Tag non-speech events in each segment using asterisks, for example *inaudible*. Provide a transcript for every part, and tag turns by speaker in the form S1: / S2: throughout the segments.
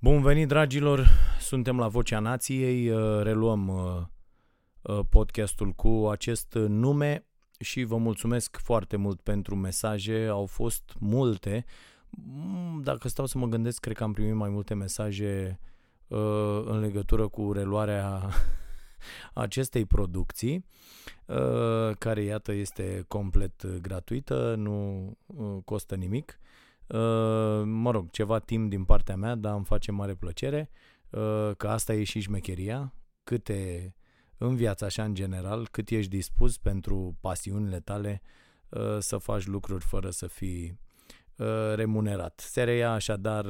S1: Bun venit, dragilor! Suntem la Vocea Nației, uh, reluăm uh, uh, podcastul cu acest nume și vă mulțumesc foarte mult pentru mesaje, au fost multe. Mm, dacă stau să mă gândesc, cred că am primit mai multe mesaje în legătură cu reluarea *laughs* acestei producții, care, iată, este complet gratuită, nu costă nimic Uh, mă rog, ceva timp din partea mea, dar îmi face mare plăcere uh, că asta e și șmecheria, câte în viața așa în general, cât ești dispus pentru pasiunile tale uh, să faci lucruri fără să fii remunerat. Se reia așadar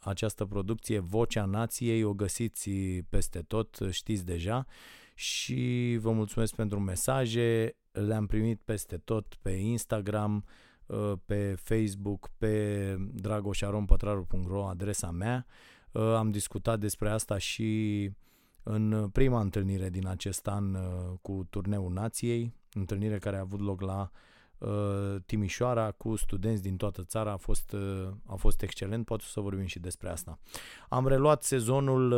S1: această producție Vocea Nației, o găsiți peste tot, știți deja și vă mulțumesc pentru mesaje, le-am primit peste tot pe Instagram, Uh, pe Facebook, pe dragoșarompătraru.ro, adresa mea. Uh, am discutat despre asta și în prima întâlnire din acest an uh, cu Turneul Nației, întâlnire care a avut loc la Timișoara cu studenți din toată țara, a fost, a fost excelent, poate să vorbim și despre asta. Am reluat sezonul,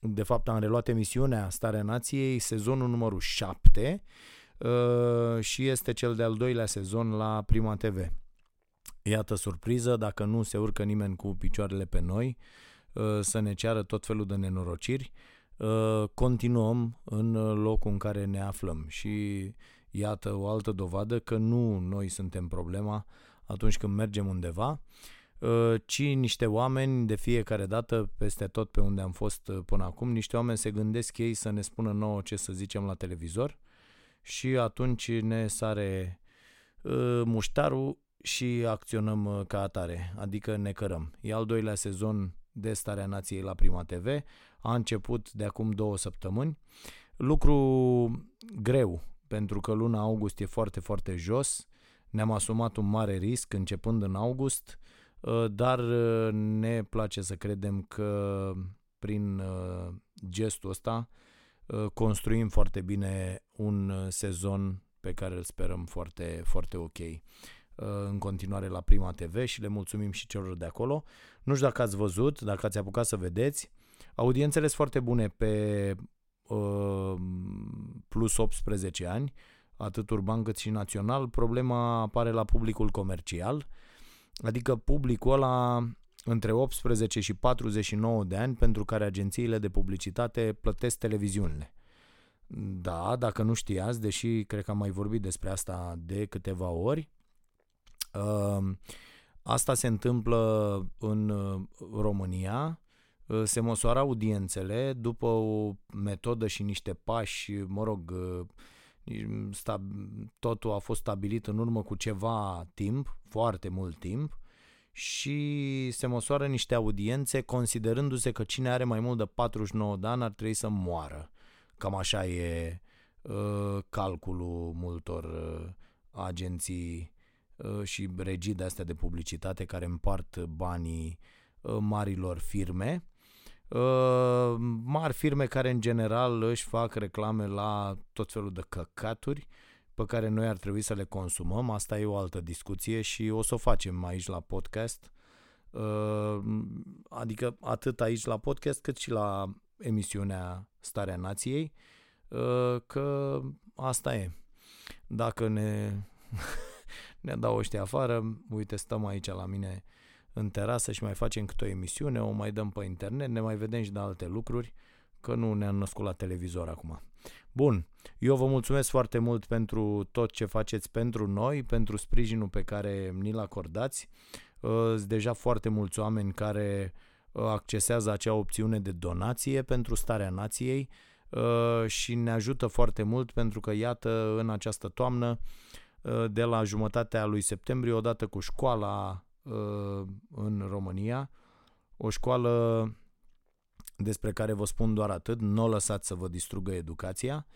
S1: de fapt am reluat emisiunea Starea Nației, sezonul numărul 7, Uh, și este cel de-al doilea sezon la Prima TV. Iată surpriză, dacă nu se urcă nimeni cu picioarele pe noi, uh, să ne ceară tot felul de nenorociri, uh, continuăm în locul în care ne aflăm și iată o altă dovadă că nu noi suntem problema atunci când mergem undeva, ci niște oameni de fiecare dată, peste tot pe unde am fost până acum, niște oameni se gândesc ei să ne spună nouă ce să zicem la televizor și atunci ne sare uh, muștarul și acționăm uh, ca atare, adică ne cărăm. E al doilea sezon de Starea Nației la Prima TV, a început de acum două săptămâni. Lucru greu, pentru că luna august e foarte, foarte jos, ne-am asumat un mare risc începând în august, uh, dar ne place să credem că prin gestul ăsta Uh, construim foarte bine un uh, sezon pe care îl sperăm foarte, foarte ok uh, în continuare la Prima TV și le mulțumim și celor de acolo. Nu știu dacă ați văzut, dacă ați apucat să vedeți, audiențele sunt foarte bune pe uh, plus 18 ani, atât urban cât și național. Problema apare la publicul comercial, adică publicul ăla între 18 și 49 de ani pentru care agențiile de publicitate plătesc televiziunile. Da, dacă nu știați, deși cred că am mai vorbit despre asta de câteva ori, uh, asta se întâmplă în uh, România, uh, se măsoară audiențele după o metodă și niște pași, mă rog, totul a fost stabilit în urmă cu ceva timp, foarte mult timp, și se măsoară niște audiențe considerându-se că cine are mai mult de 49 de ani ar trebui să moară. Cam așa e uh, calculul multor uh, agenții uh, și regii de astea de publicitate care împart banii uh, marilor firme. Uh, mari firme care în general își fac reclame la tot felul de căcaturi uh, pe care noi ar trebui să le consumăm. Asta e o altă discuție și o să o facem aici la podcast. Uh, adică atât aici la podcast cât și la emisiunea Starea Nației, uh, că asta e. Dacă ne, *laughs* ne dau ăștia afară, uite, stăm aici la mine în terasă și mai facem câte o emisiune, o mai dăm pe internet, ne mai vedem și de alte lucruri, că nu ne-am născut la televizor acum. Bun, eu vă mulțumesc foarte mult pentru tot ce faceți pentru noi, pentru sprijinul pe care ni-l acordați. Uh, sunt deja foarte mulți oameni care uh, accesează acea opțiune de donație pentru starea nației uh, și ne ajută foarte mult pentru că, iată, în această toamnă, de la jumătatea lui septembrie, odată cu școala în România, o școală despre care vă spun doar atât, nu o lăsați să vă distrugă educația.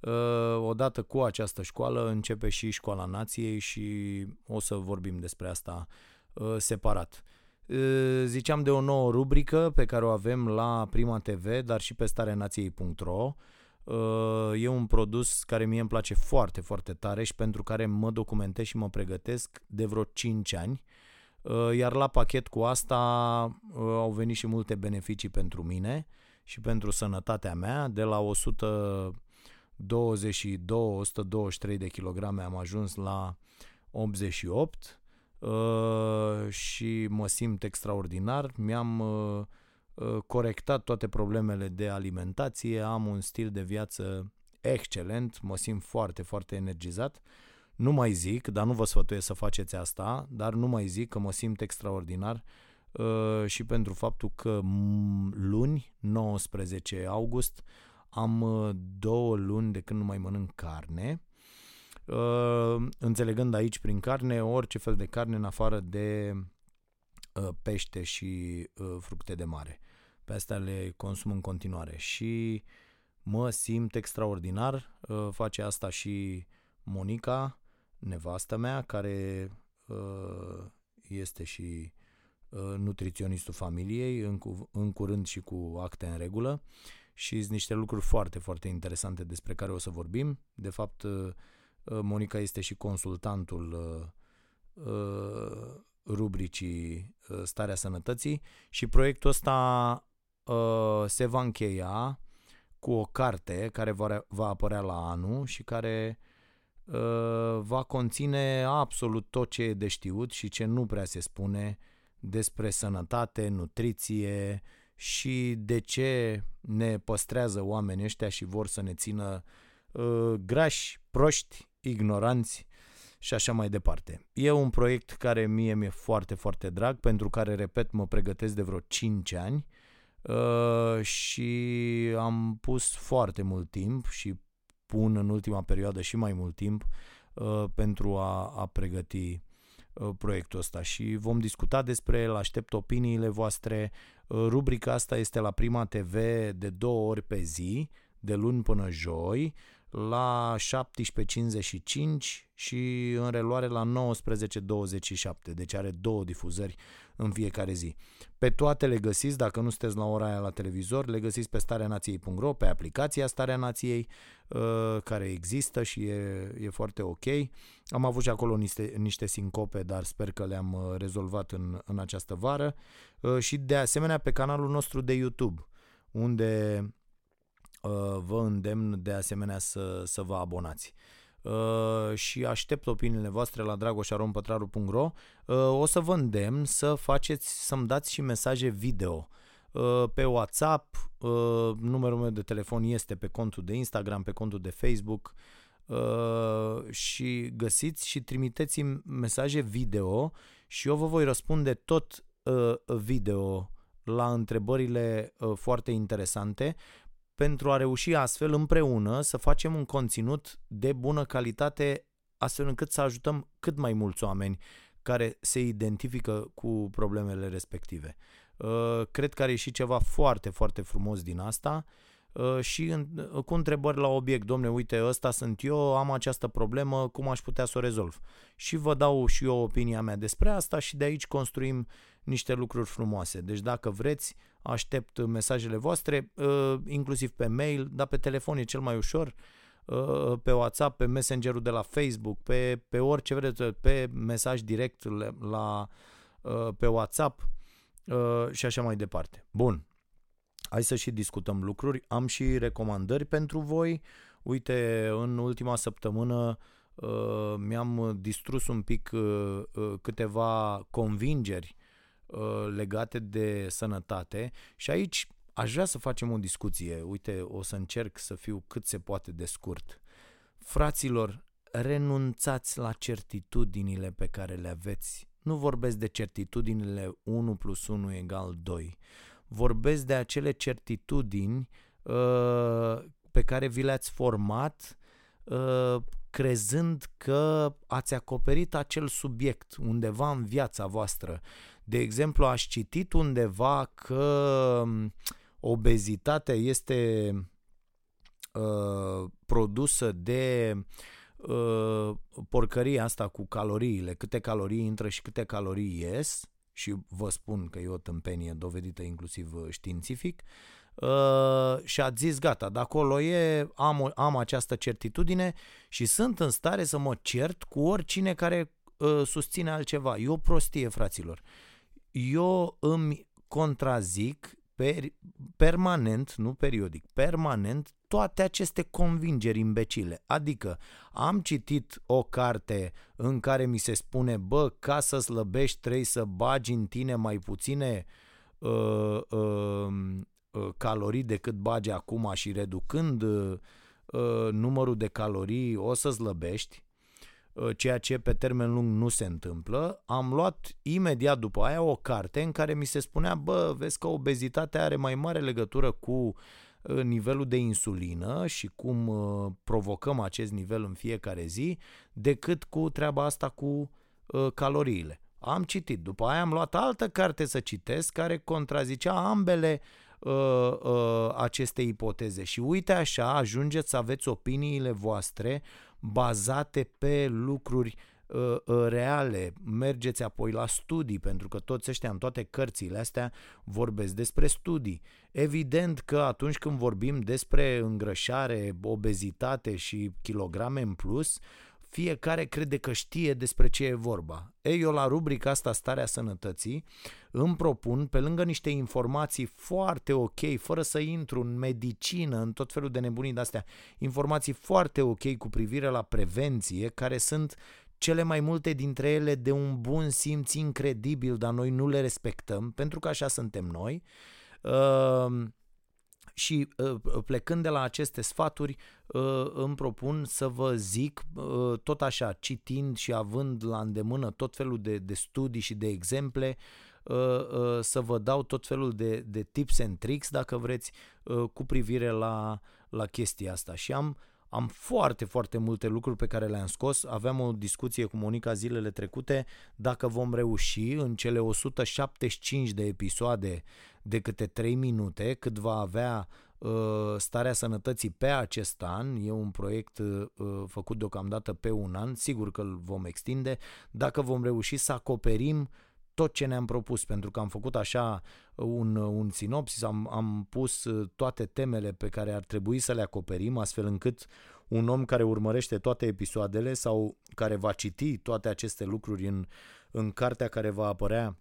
S1: Uh, odată cu această școală începe și școala nației și o să vorbim despre asta uh, separat. Uh, ziceam de o nouă rubrică pe care o avem la Prima TV, dar și pe starenației.ro. E un produs care mie îmi place foarte, foarte tare și pentru care mă documentez și mă pregătesc de vreo 5 ani. Iar la pachet cu asta au venit și multe beneficii pentru mine și pentru sănătatea mea. De la 122-123 de kilograme am ajuns la 88 uh, și mă simt extraordinar. Mi-am uh, uh, corectat toate problemele de alimentație, am un stil de viață excelent, mă simt foarte, foarte energizat. Nu mai zic, dar nu vă sfătuiesc să faceți asta, dar nu mai zic că mă simt extraordinar uh, și pentru faptul că luni, 19 august, am uh, două luni de când nu mai mănânc carne, uh, înțelegând aici prin carne orice fel de carne în afară de uh, pește și uh, fructe de mare. Pe astea le consum în continuare și mă simt extraordinar. Uh, face asta și Monica, nevastă mea, care uh, este și uh, nutriționistul familiei, în, cu, în curând și cu acte în regulă și sunt niște lucruri foarte, foarte interesante despre care o să vorbim. De fapt, uh, Monica este și consultantul rubricii Starea Sănătății și proiectul ăsta se va încheia cu o carte care va, va apărea la anul și care uh, va conține absolut tot ce e de știut și ce nu prea se spune despre sănătate, nutriție și de ce ne păstrează oamenii ăștia și vor să ne țină uh, grași, proști, ignoranți și așa mai departe. E un proiect care mie mi-e foarte, foarte drag, pentru care, repet, mă pregătesc de vreo 5 ani uh, și am pus foarte mult timp și pun în ultima perioadă și mai mult timp uh, pentru a, a pregăti uh, proiectul ăsta și vom discuta despre el, aștept opiniile voastre. Uh, rubrica asta este la Prima TV de două ori pe zi, de luni până joi la 17.55 și în reluare la 19.27, deci are două difuzări în fiecare zi. Pe toate le găsiți, dacă nu sunteți la ora aia la televizor, le găsiți pe stareanației.ro, pe aplicația Starea Nației, uh, care există și e, e foarte ok. Am avut și acolo niște, niște sincope, dar sper că le-am uh, rezolvat în, în această vară. Uh, și de asemenea pe canalul nostru de YouTube, unde Uh, vă îndemn de asemenea să, să vă abonați. Uh, și aștept opiniile voastre la dragoșarompătraru.ro uh, O să vă îndemn să faceți, să-mi dați și mesaje video. Uh, pe WhatsApp, uh, numărul meu de telefon este pe contul de Instagram, pe contul de Facebook uh, și găsiți și trimiteți-mi mesaje video și eu vă voi răspunde tot uh, video la întrebările uh, foarte interesante pentru a reuși astfel împreună să facem un conținut de bună calitate astfel încât să ajutăm cât mai mulți oameni care se identifică cu problemele respective. Uh, cred că are și ceva foarte, foarte frumos din asta uh, și cu întrebări la obiect. Domne, uite, ăsta sunt eu, am această problemă, cum aș putea să o rezolv? Și vă dau și eu opinia mea despre asta și de aici construim niște lucruri frumoase. Deci dacă vreți, aștept mesajele voastre, uh, inclusiv pe mail, dar pe telefon e cel mai ușor, uh, pe WhatsApp, pe Messengerul de la Facebook, pe, pe orice vreți, pe mesaj direct la, uh, pe WhatsApp și așa mai departe. Bun, hai să și discutăm lucruri. Am și recomandări pentru voi. Uite, în ultima săptămână mi-am distrus un pic câteva convingeri Uh, legate de sănătate și aici aș vrea să facem o discuție. Uite, o să încerc să fiu cât se poate de scurt. Fraților, renunțați la certitudinile pe care le aveți. Nu vorbesc de certitudinile 1 plus 1 egal 2. Vorbesc de acele certitudini uh, pe care vi le-ați format uh, crezând că ați acoperit acel subiect undeva în viața voastră de exemplu, aș citit undeva că um, obezitatea este uh, produsă de uh, porcăria asta cu caloriile, câte calorii intră și câte calorii ies, și vă spun că e o tâmpenie dovedită inclusiv uh, științific, uh, și ați zis gata, de acolo e, am, am această certitudine și sunt în stare să mă cert cu oricine care uh, susține altceva. E o prostie, fraților. Uh, eu îmi contrazic per, permanent, nu periodic, permanent toate aceste convingeri imbecile. Adică am citit o carte în care mi se spune, bă, ca să slăbești trebuie să bagi în tine mai puține uh, uh, uh, calorii decât bagi acum și reducând uh, numărul de calorii o să slăbești Uh, ceea ce pe termen lung nu se întâmplă, am luat imediat după aia o carte în care mi se spunea, bă, vezi că obezitatea are mai mare legătură cu uh, nivelul de insulină și cum uh, provocăm acest nivel în fiecare zi, decât cu treaba asta cu caloriile. Am citit, după aia am luat altă carte să citesc care contrazicea ambele uh, uh, aceste ipoteze și uite așa ajungeți să aveți opiniile voastre bazate pe lucruri uh, uh, reale, mergeți apoi la studii, pentru că toți ăștia în toate cărțile astea vorbesc despre studii. Evident că atunci când vorbim despre îngrășare, obezitate și kilograme în plus, fiecare crede că știe despre ce e vorba. Ei, eu la rubrica asta Starea Sănătății îmi propun, pe lângă niște informații foarte ok, fără să intru în medicină, în tot felul de nebunii de-astea, informații foarte ok cu privire la prevenție, care sunt cele mai multe dintre ele de un bun simț incredibil, dar noi nu le respectăm, pentru că așa suntem noi. Uh, și uh, plecând de la aceste sfaturi, uh, îmi propun să vă zic, uh, tot așa, citind și având la îndemână tot felul de, de studii și de exemple, să vă dau tot felul de, de tips and tricks, dacă vreți, cu privire la, la chestia asta. Și am, am foarte, foarte multe lucruri pe care le-am scos. Aveam o discuție cu Monica zilele trecute dacă vom reuși în cele 175 de episoade de câte 3 minute, cât va avea uh, starea sănătății pe acest an. E un proiect uh, făcut deocamdată pe un an, sigur că îl vom extinde, dacă vom reuși să acoperim tot ce ne-am propus, pentru că am făcut așa un, un sinopsis, am, am pus toate temele pe care ar trebui să le acoperim, astfel încât un om care urmărește toate episoadele sau care va citi toate aceste lucruri în, în cartea care va apărea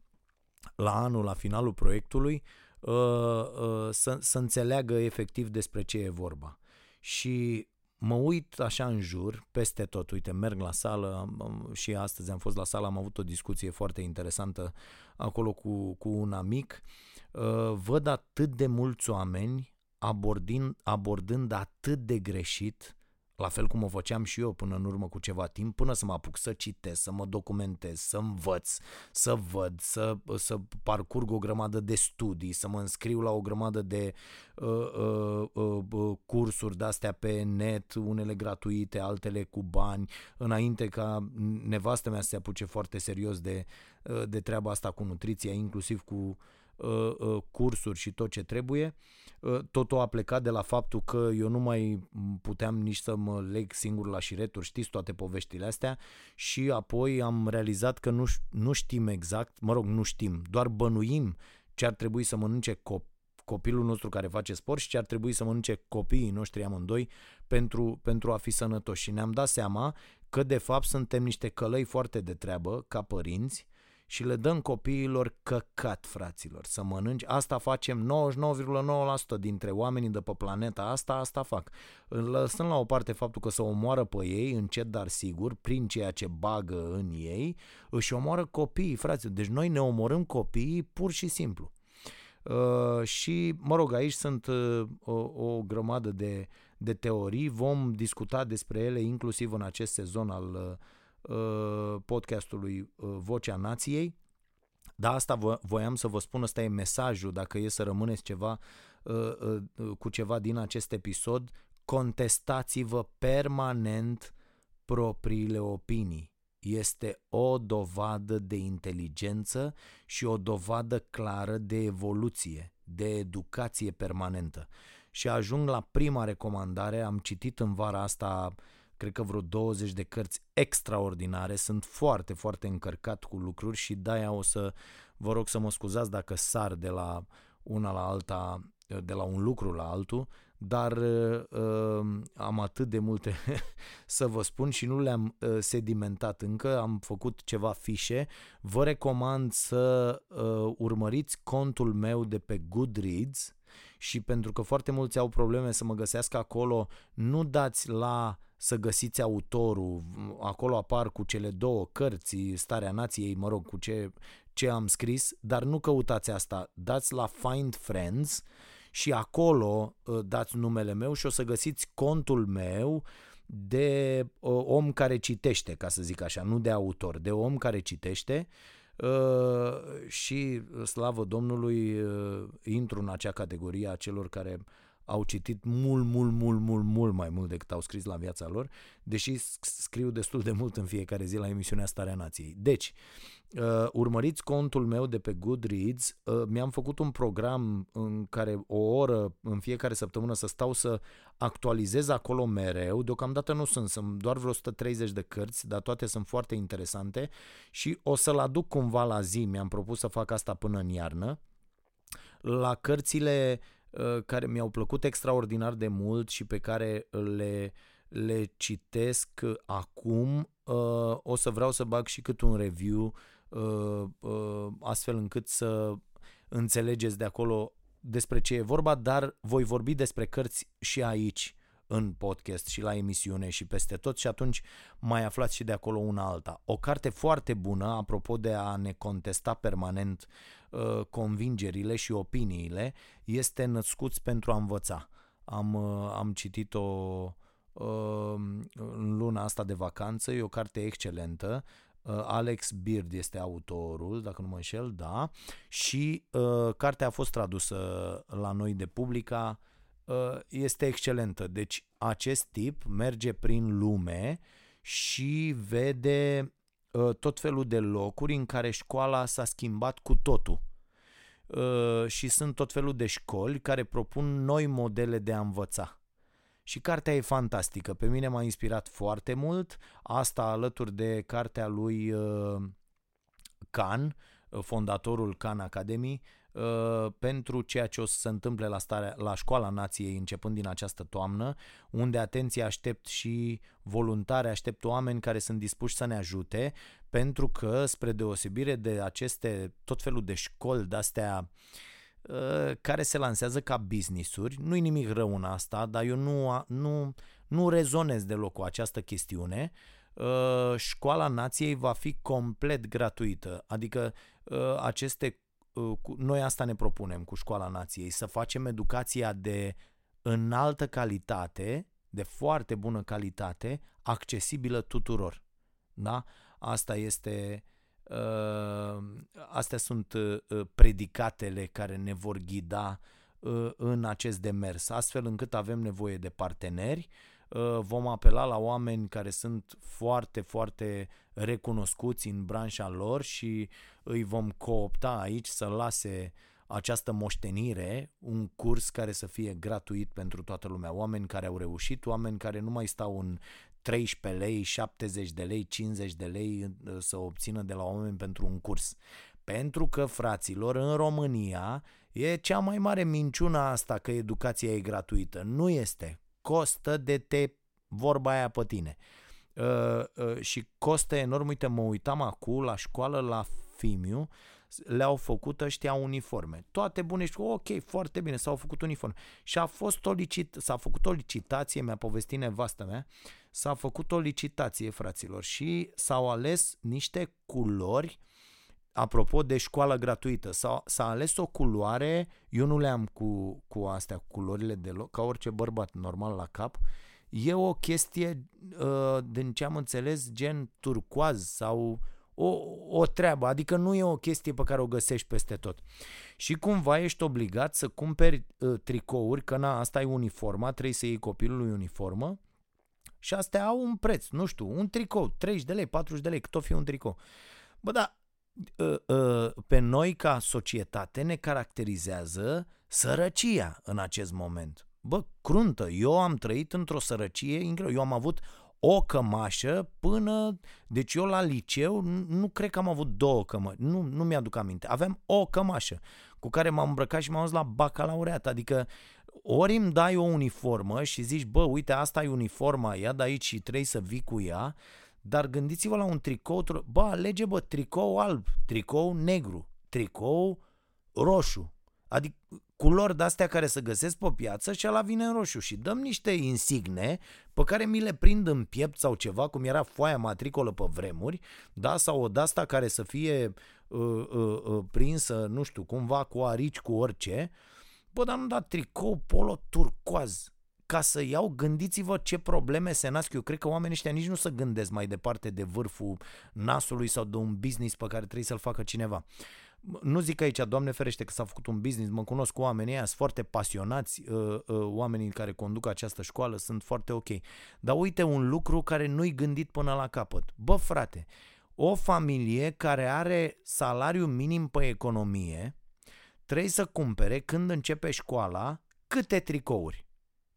S1: la anul, la finalul proiectului, uh, uh, să, să înțeleagă efectiv despre ce e vorba. Și mă uit așa în jur, peste tot, uite, merg la sală și astăzi am fost la sală, am avut o discuție foarte interesantă acolo cu, cu un amic, uh, văd atât de mulți oameni abordând, abordând atât de greșit la fel cum o făceam și eu până în urmă cu ceva timp, până să mă apuc să citesc, să mă documentez, să învăț, să văd, să, să parcurg o grămadă de studii, să mă înscriu la o grămadă de uh, uh, uh, uh, cursuri de-astea pe net, unele gratuite, altele cu bani, înainte ca nevastă mea să se apuce foarte serios de, uh, de treaba asta cu nutriția, inclusiv cu uh, uh, cursuri și tot ce trebuie. Uh, Ă, totul a plecat de la faptul că eu nu mai puteam nici să mă leg singur la șireturi, știți toate poveștile astea și apoi am realizat că nu, nu știm exact, mă rog, nu știm, doar bănuim ce ar trebui să mănânce copii copilul nostru care face sport și ce ar trebui să mănânce copiii noștri amândoi pentru, pentru a fi sănătoși. Și ne-am dat seama că de fapt suntem niște călăi foarte de treabă ca părinți și le dăm copiilor căcat, fraților, să mănânci. Asta facem 99,9% dintre oamenii de pe planeta asta, asta fac. Lăsând la o parte faptul că să omoară pe ei, încet dar sigur, prin ceea ce bagă în ei, își omoară copiii, fraților. Deci noi ne omorâm copiii pur și simplu. Uh, și, mă rog, aici sunt uh, o, o grămadă de, de teorii, vom discuta despre ele inclusiv în acest sezon al uh, Uh, podcastului uh, Vocea Nației. Da, asta vo- voiam să vă spun, ăsta e mesajul, dacă e să rămâneți ceva uh, cu ceva din acest episod, contestați-vă permanent propriile opinii. Este o dovadă de inteligență și o dovadă clară de evoluție, de educație permanentă. Și ajung la prima recomandare, am citit în vara asta uh, cred că vreo 20 de cărți extraordinare, sunt foarte, foarte încărcat cu lucruri și de-aia o să vă rog să mă scuzați dacă sar de la una la alta, de la un lucru la altul, dar uh, am atât de multe *laughs* să vă spun și nu le-am uh, sedimentat încă, am făcut ceva fișe. Vă recomand să uh, urmăriți contul meu de pe Goodreads și pentru că foarte mulți au probleme să mă găsească acolo, nu dați la să găsiți autorul, acolo apar cu cele două cărți, Starea Nației, mă rog, cu ce, ce am scris, dar nu căutați asta, dați la Find Friends și acolo uh, dați numele meu și o să găsiți contul meu de uh, om care citește, ca să zic așa, nu de autor, de om care citește. uh, și slavă Domnului intru în acea categorie a celor care au citit mult, mult, mult, mult, mult mai mult decât au scris la viața lor, deși scriu destul de mult în fiecare zi la emisiunea Starea Nației. Deci, uh, urmăriți contul meu de pe Goodreads, uh, mi-am făcut un program în care o oră în fiecare săptămână să stau să actualizez acolo mereu, deocamdată nu sunt, sunt doar vreo 130 de cărți, dar toate sunt foarte interesante și o să-l aduc cumva la zi, mi-am propus să fac asta până în iarnă, la cărțile uh, care mi-au plăcut extraordinar de mult și pe care le, le citesc acum, uh, o să vreau să bag și cât un review Uh, uh, astfel încât să înțelegeți de acolo despre ce e vorba, dar voi vorbi despre cărți și aici în podcast și la emisiune și peste tot și atunci mai aflați și de acolo una alta. O carte foarte bună, apropo de a ne contesta permanent uh, convingerile și opiniile, este Născuți pentru a învăța. Am, uh, am citit-o uh, în luna asta de vacanță, e o carte excelentă, Uh, Alex Beard este autorul, dacă nu mă înșel, da, și uh, cartea a fost tradusă la noi de publica, uh, este excelentă. Deci acest tip merge prin lume și vede uh, tot felul de locuri în care școala s-a schimbat cu totul. Uh, și sunt tot felul de școli care propun noi modele de a învăța. Și cartea e fantastică. Pe mine m-a inspirat foarte mult. Asta alături de cartea lui uh, Khan, uh, fondatorul Khan Academy, uh, pentru ceea ce o să se întâmple la, starea, la școala nației începând din această toamnă, unde atenție aștept și voluntare, aștept oameni care sunt dispuși să ne ajute, pentru că, spre deosebire de aceste tot felul de școli de-astea uh, Uh, care se lansează ca business-uri. Nu-i nimic rău în asta, dar eu nu, nu, nu rezonez deloc cu această chestiune. Uh, școala nației va fi complet gratuită, adică uh, aceste noi asta ne propunem cu școala nației, să facem educația de înaltă calitate, de foarte bună calitate, accesibilă tuturor. Da? Asta este uh, Uh, astea sunt uh, predicatele care ne vor ghida uh, în acest demers, astfel încât avem nevoie de parteneri, vom apela la oameni care sunt foarte, foarte recunoscuți în branșa lor și îi vom coopta aici să lase această moștenire, un curs care să fie gratuit pentru toată lumea, oameni care au reușit, oameni care nu mai stau în 13 lei, 70 de lei, 50 de lei uh, să obțină de la oameni pentru un curs. Pentru că, fraților, în România e cea mai mare minciună asta că educația e gratuită. Nu este. Costă de te vorba aia pe tine. Uh, uh, și costă enorm. Uite, mă uitam acum la școală la Fimiu le-au făcut ăștia uniforme. Toate bune și ok, foarte bine, s-au făcut uniforme. Și a fost o licit, s-a făcut o licitație, mi-a povestit nevastă mea, s-a făcut o licitație, fraților, și s-au ales niște culori apropo de școală gratuită, s-a, s-a ales o culoare, eu nu le-am cu, cu astea, cu culorile deloc, ca orice bărbat normal la cap, e o chestie, uh, din ce am înțeles, gen turcoaz sau o, o treabă, adică nu e o chestie pe care o găsești peste tot. Și cumva ești obligat să cumperi uh, tricouri, că na, asta e uniforma, trebuie să iei copilului uniformă și astea au un preț, nu știu, un tricou, 30 de lei, 40 de lei, cât o fi un tricou. Bă, da, uh, uh, pe noi ca societate ne caracterizează sărăcia în acest moment. Bă, cruntă, eu am trăit într-o sărăcie incredibilă. Eu am avut o cămașă până... Deci eu la liceu nu cred că am avut două cămăși. Nu, nu mi-aduc aminte. Aveam o cămașă. cu care m-am îmbrăcat și m-am dus la bacalaureat. Adică ori îmi dai o uniformă și zici, bă, uite, asta e uniforma, ia de aici și trebuie să vii cu ea, dar gândiți-vă la un tricou, bă, alege, bă, tricou alb, tricou negru, tricou roșu. Adică culori de-astea care se găsesc pe piață și ăla vine în roșu și dăm niște insigne pe care mi le prind în piept sau ceva, cum era foaia matricolă pe vremuri, da, sau o de-asta care să fie uh, uh, uh, prinsă, nu știu, cumva cu arici, cu orice, bă, dar nu da tricou polo turcoaz, ca să iau, gândiți-vă ce probleme se nasc. Eu cred că oamenii ăștia nici nu se gândesc mai departe de vârful nasului sau de un business pe care trebuie să-l facă cineva. Nu zic aici, Doamne ferește că s-a făcut un business, mă cunosc cu oamenii ăia, sunt foarte pasionați, uh, uh, oamenii care conduc această școală sunt foarte ok. Dar uite un lucru care nu-i gândit până la capăt. Bă, frate, o familie care are salariu minim pe economie trebuie să cumpere când începe școala câte tricouri.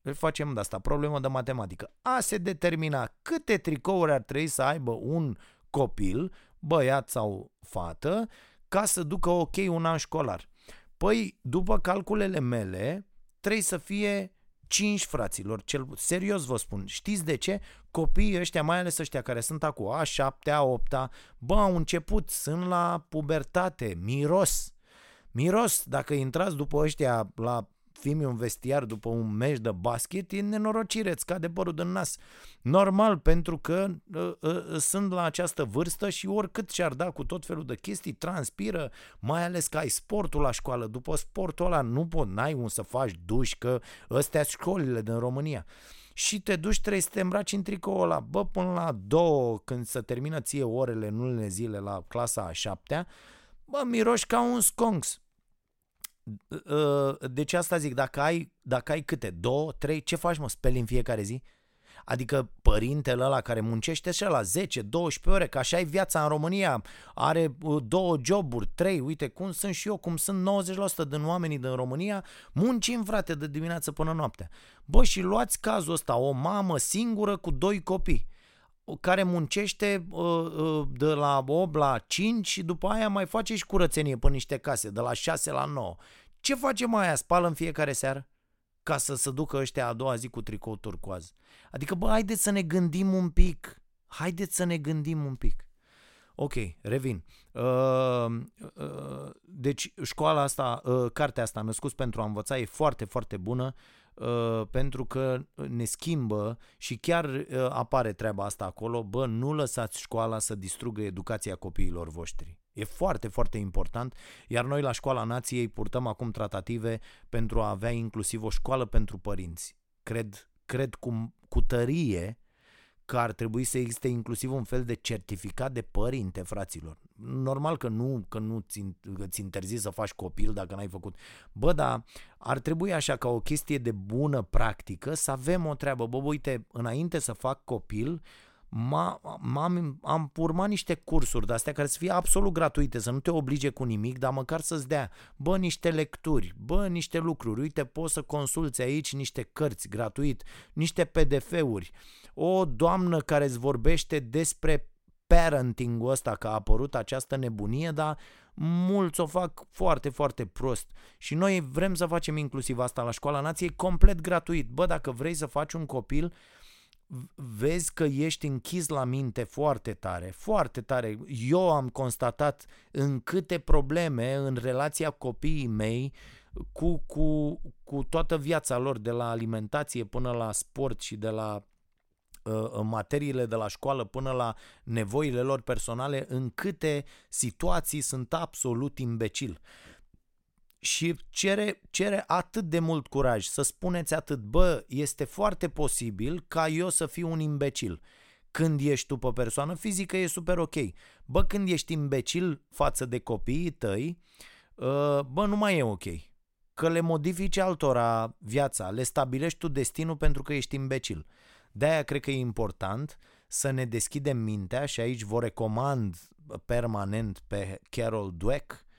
S1: Îl facem de asta, problemă de matematică. A se determina câte tricouri ar trebui să aibă un copil, băiat sau fată, ca să ducă ok un an școlar. Păi, după calculele mele, trebuie să fie 5 fraților, cel, serios vă spun. Știți de ce? Copiii ăștia, mai ales ăștia care sunt acum a 7 a 8 -a, bă, au început, sunt la pubertate, miros. Miros, dacă intrați după ăștia la fimi un vestiar după un meci de basket, e nenorocire, îți cade părul din nas. Normal, pentru că uh, uh, sunt la această vârstă și oricât și-ar da cu tot felul de chestii, transpiră, mai ales că ai sportul la școală. După sportul ăla nu pot, n-ai un să faci duș, că ăstea școlile din România și te duci, trebuie să te îmbraci în tricou ăla, bă, până la două, când se termină ție orele în unele zile la clasa a șaptea, bă, miroși ca un sconx. Ă, deci asta zic, dacă ai, dacă ai câte, două, trei, ce faci mă, speli în fiecare zi? Adică părintele ăla care muncește și la 10, 12 ore, că așa e viața în România, are uh, două joburi, trei, uite cum sunt și eu, cum sunt 90% din oamenii din România, muncim frate de dimineață până noaptea. Bă, și luați cazul ăsta, o mamă singură cu doi copii care muncește uh, uh, de la 8 la 5 și după aia mai face și curățenie pe niște case, de la 6 la 9. Ce face mai aia? Spală în fiecare seară? Ca să se ducă ăștia a doua zi cu tricou turcoaz. Adică, bă, haideți să ne gândim un pic. Haideți să ne gândim un pic. Ok, revin. Uh, uh, deci școala asta, uh, cartea asta, Născuți pentru a învăța, e foarte, foarte bună. Uh, pentru că ne schimbă și chiar uh, apare treaba asta acolo, bă, nu lăsați școala să distrugă educația copiilor voștri. E foarte, foarte important, iar noi la Școala Nației purtăm acum tratative pentru a avea inclusiv o școală pentru părinți. Cred, cred cu, cu tărie că ar trebui să existe inclusiv un fel de certificat de părinte, fraților. Normal că nu, că nu ți, ți interzi să faci copil dacă n-ai făcut. Bă, dar ar trebui așa ca o chestie de bună practică să avem o treabă. Bă, uite, înainte să fac copil, m-am, am urmat niște cursuri de astea care să fie absolut gratuite, să nu te oblige cu nimic, dar măcar să-ți dea, bă, niște lecturi, bă, niște lucruri, uite, poți să consulți aici niște cărți gratuit, niște PDF-uri, o doamnă care îți vorbește despre parenting-ul ăsta, că a apărut această nebunie, dar mulți o fac foarte, foarte prost. Și noi vrem să facem inclusiv asta la Școala Nației complet gratuit. Bă, dacă vrei să faci un copil, vezi că ești închis la minte foarte tare, foarte tare. Eu am constatat în câte probleme în relația copiii mei cu, cu, cu toată viața lor, de la alimentație până la sport și de la uh, materiile de la școală până la nevoile lor personale, în câte situații sunt absolut imbecil. Și cere, cere atât de mult curaj să spuneți atât, bă, este foarte posibil ca eu să fiu un imbecil. Când ești tu pe persoană fizică e super ok. Bă, când ești imbecil față de copiii tăi, uh, bă, nu mai e ok. Că le modifici altora viața, le stabilești tu destinul pentru că ești imbecil. De-aia cred că e important să ne deschidem mintea și aici vă recomand permanent pe Carol Dweck, uh,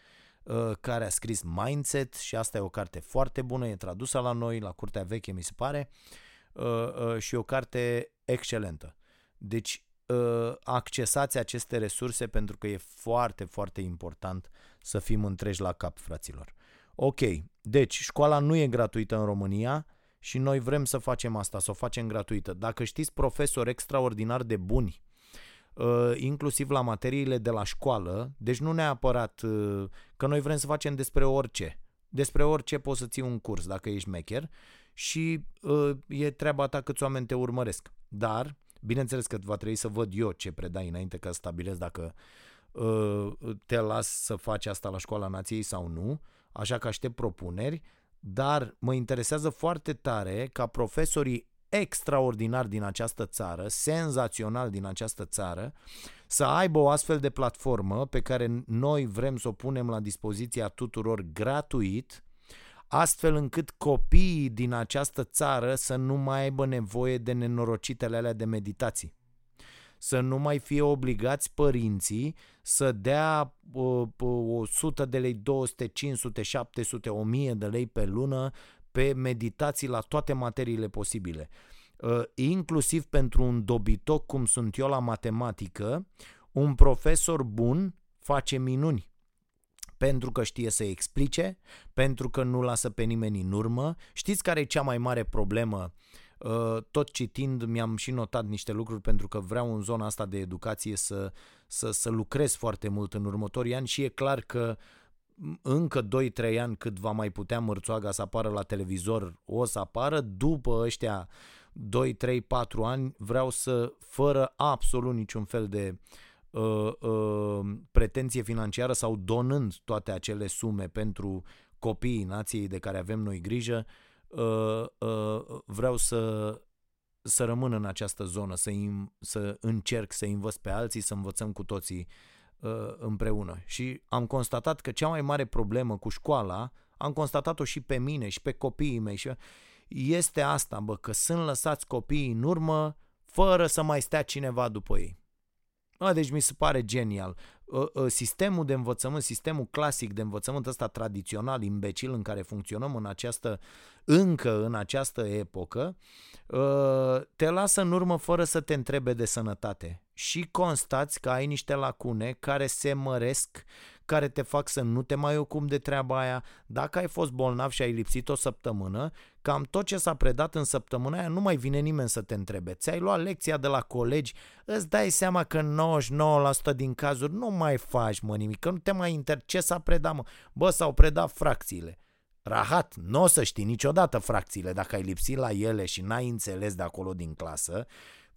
S1: care a scris Mindset și asta e o carte foarte bună, e tradusă la noi, la Curtea Veche mi se pare, uh, uh, și e o carte excelentă. Deci uh, accesați aceste resurse pentru că e foarte, foarte important să fim întreji la cap, fraților. Ok, deci școala nu e gratuită în România și noi vrem să facem asta, să o facem gratuită. Dacă știți profesori extraordinar de buni, uh, inclusiv la materiile de la școală, deci nu neapărat uh, că noi vrem să facem despre orice. Despre orice poți să ții un curs dacă ești mecher și uh, e treaba ta câți oameni te urmăresc. Dar, bineînțeles că va trebui să văd eu ce predai înainte ca să stabilesc dacă uh, te las să faci asta la școala nației sau nu, așa că aștept propuneri, dar mă interesează foarte tare ca profesorii extraordinar din această țară, senzațional din această țară, să aibă o astfel de platformă pe care noi vrem să o punem la dispoziția tuturor gratuit, astfel încât copiii din această țară să nu mai aibă nevoie de nenorocitele alea de meditații. Să nu mai fie obligați părinții să dea uh, 100 de lei, 200, 500, 700, 1000 de lei pe lună pe meditații la toate materiile posibile. Uh, inclusiv pentru un dobitoc cum sunt eu la matematică, un profesor bun face minuni pentru că știe să explice, pentru că nu lasă pe nimeni în urmă. Știți care e cea mai mare problemă Uh, tot citind mi-am și notat niște lucruri pentru că vreau în zona asta de educație să, să, să lucrez foarte mult în următorii ani și e clar că încă 2-3 ani cât va mai putea mărțoaga să apară la televizor o să apară, după ăștia 2, 3, 4 ani vreau să, fără absolut niciun fel de uh, uh, pretenție financiară sau donând toate acele sume pentru copiii nației de care avem noi grijă, uh, uh, uh, vreau să, să rămân în această zonă, să, im, să încerc să învăț pe alții, să învățăm cu toții uh, împreună. Și am constatat că cea mai mare problemă cu școala, am constatat-o și pe mine și pe copiii mei, și este asta, bă, că sunt lăsați copiii în urmă fără să mai stea cineva după ei. A, deci mi se pare genial. Ă, ă, sistemul de învățământ, sistemul clasic de învățământ ăsta tradițional, imbecil în care funcționăm în această, încă în această epocă, ă, te lasă în urmă fără să te întrebe de sănătate. Și constați că ai niște lacune care se măresc care te fac să nu te mai ocupi de treaba aia. Dacă ai fost bolnav și ai lipsit o săptămână, cam tot ce s-a predat în săptămâna aia nu mai vine nimeni să te întrebe. Ți-ai luat lecția de la colegi, îți dai seama că 99% din cazuri nu mai faci, mă, nimic, că nu te mai inter... Ce s-a predat, mă? Bă, s-au predat fracțiile. Rahat, nu o să știi niciodată fracțiile dacă ai lipsit la ele și n-ai înțeles de acolo din clasă.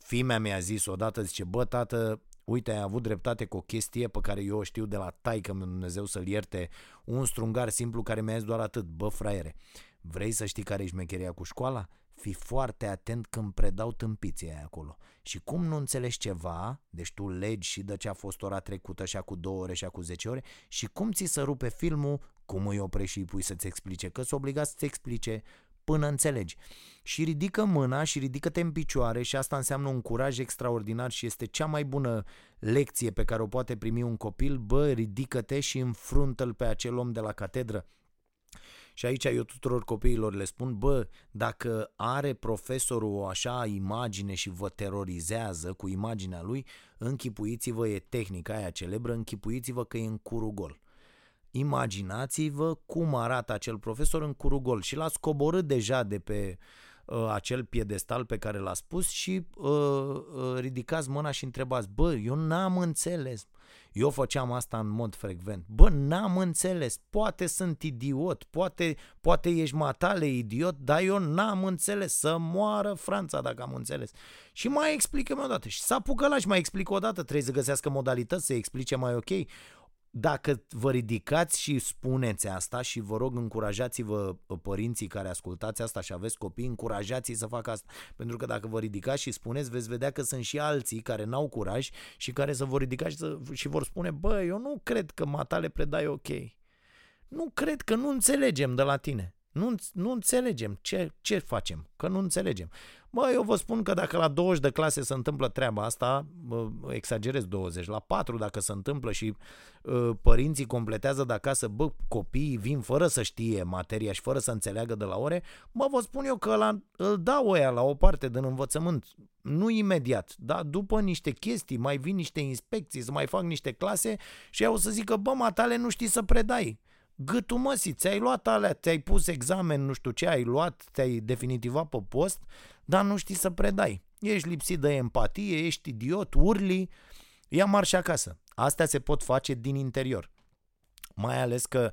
S1: Fimea mi-a zis odată, zice, bă, tată, uite, ai avut dreptate cu o chestie pe care eu o știu de la taică meu Dumnezeu să-l ierte, un strungar simplu care mi-a zis doar atât, bă fraiere, vrei să știi care e șmecheria cu școala? Fii foarte atent când predau tâmpiții aia acolo. Și cum nu înțelegi ceva, deci tu legi și de ce a fost ora trecută și cu două ore și cu 10 ore, și cum ți se rupe filmul, cum îi oprești și îi pui să-ți explice, că s-o obligat să-ți explice până înțelegi. Și ridică mâna și ridică-te în picioare și asta înseamnă un curaj extraordinar și este cea mai bună lecție pe care o poate primi un copil. Bă, ridică-te și înfruntă-l pe acel om de la catedră. Și aici eu tuturor copiilor le spun, bă, dacă are profesorul o așa imagine și vă terorizează cu imaginea lui, închipuiți-vă, e tehnica aia celebră, închipuiți-vă că e în curul gol. Imaginați-vă cum arată acel profesor în curugol și l-ați coborât deja de pe uh, acel piedestal pe care l-a spus și uh, uh, ridicați mâna și întrebați, bă, eu n-am înțeles. Eu făceam asta în mod frecvent. Bă, n-am înțeles. Poate sunt idiot, poate, poate ești matale idiot, dar eu n-am înțeles. Să moară Franța dacă am înțeles. Și mai explică-mi odată. Și s-a la și mai explică odată. Trebuie să găsească modalități să explice mai ok dacă vă ridicați și spuneți asta și vă rog încurajați-vă părinții care ascultați asta și aveți copii, încurajați-i să facă asta. Pentru că dacă vă ridicați și spuneți, veți vedea că sunt și alții care n-au curaj și care să vă ridicați și, să, și vor spune, bă, eu nu cred că matale predai ok. Nu cred că nu înțelegem de la tine. Nu, nu înțelegem ce, ce facem, că nu înțelegem. Mă, eu vă spun că dacă la 20 de clase se întâmplă treaba asta, exagerez 20, la 4 dacă se întâmplă și uh, părinții completează de acasă, bă, copiii vin fără să știe materia și fără să înțeleagă de la ore, mă, vă spun eu că la, îl dau ăia la o parte din învățământ, nu imediat, dar după niște chestii, mai vin niște inspecții, să mai fac niște clase și eu o să zică, bă, matale nu știi să predai. Gâtul măsii, ți-ai luat alea, ți-ai pus examen, nu știu ce ai luat, ți-ai definitivat pe post, dar nu știi să predai. Ești lipsit de empatie, ești idiot, urli, ia marș acasă. Astea se pot face din interior. Mai ales că Uh, uh,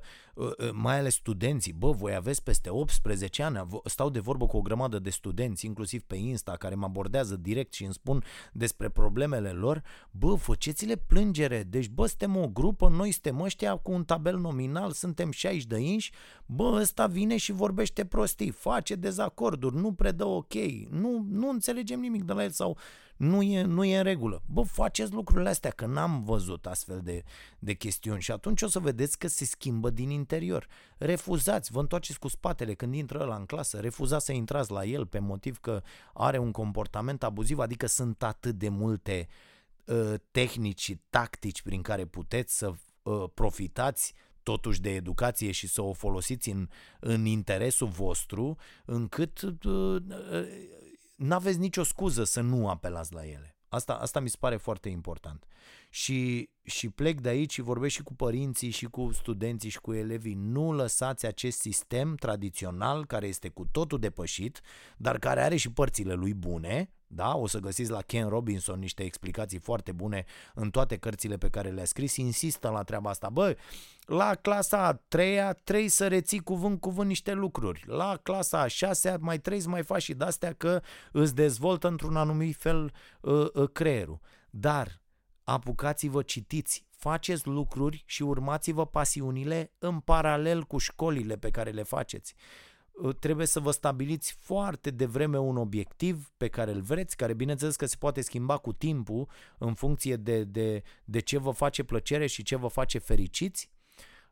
S1: mai ales studenții, bă, voi aveți peste 18 ani, stau de vorbă cu o grămadă de studenți, inclusiv pe Insta, care mă abordează direct și îmi spun despre problemele lor, bă, făceți-le plângere, deci bă, suntem o grupă, noi suntem ăștia cu un tabel nominal, suntem 60 de inși, bă, ăsta vine și vorbește prostii, face dezacorduri, nu predă ok, nu, nu înțelegem nimic de la el sau nu e, nu e în regulă. Bă, faceți lucrurile astea, că n-am văzut astfel de, de chestiuni. Și atunci o să vedeți că se schimbă din interior. Refuzați, vă întoarceți cu spatele când intră ăla în clasă, refuzați să intrați la el pe motiv că are un comportament abuziv, adică sunt atât de multe uh, tehnici și tactici prin care puteți să uh, profitați totuși de educație și să o folosiți în, în interesul vostru, încât uh, uh, n-aveți nicio scuză să nu apelați la ele. Asta, asta mi se pare foarte important. Și, și plec de aici și vorbesc și cu părinții și cu studenții și cu elevii. Nu lăsați acest sistem tradițional care este cu totul depășit, dar care are și părțile lui bune, da? O să găsiți la Ken Robinson niște explicații foarte bune în toate cărțile pe care le-a scris. Insistă la treaba asta. Bă, la clasa a treia trebuie să reții cuvânt cuvânt niște lucruri. La clasa a șasea mai trebuie să mai faci și de-astea că îți dezvoltă într-un anumit fel uh, uh, creierul. Dar apucați-vă, citiți, faceți lucruri și urmați-vă pasiunile în paralel cu școlile pe care le faceți. Uh, trebuie să vă stabiliți foarte devreme un obiectiv pe care îl vreți, care bineînțeles că se poate schimba cu timpul în funcție de, de, de ce vă face plăcere și ce vă face fericiți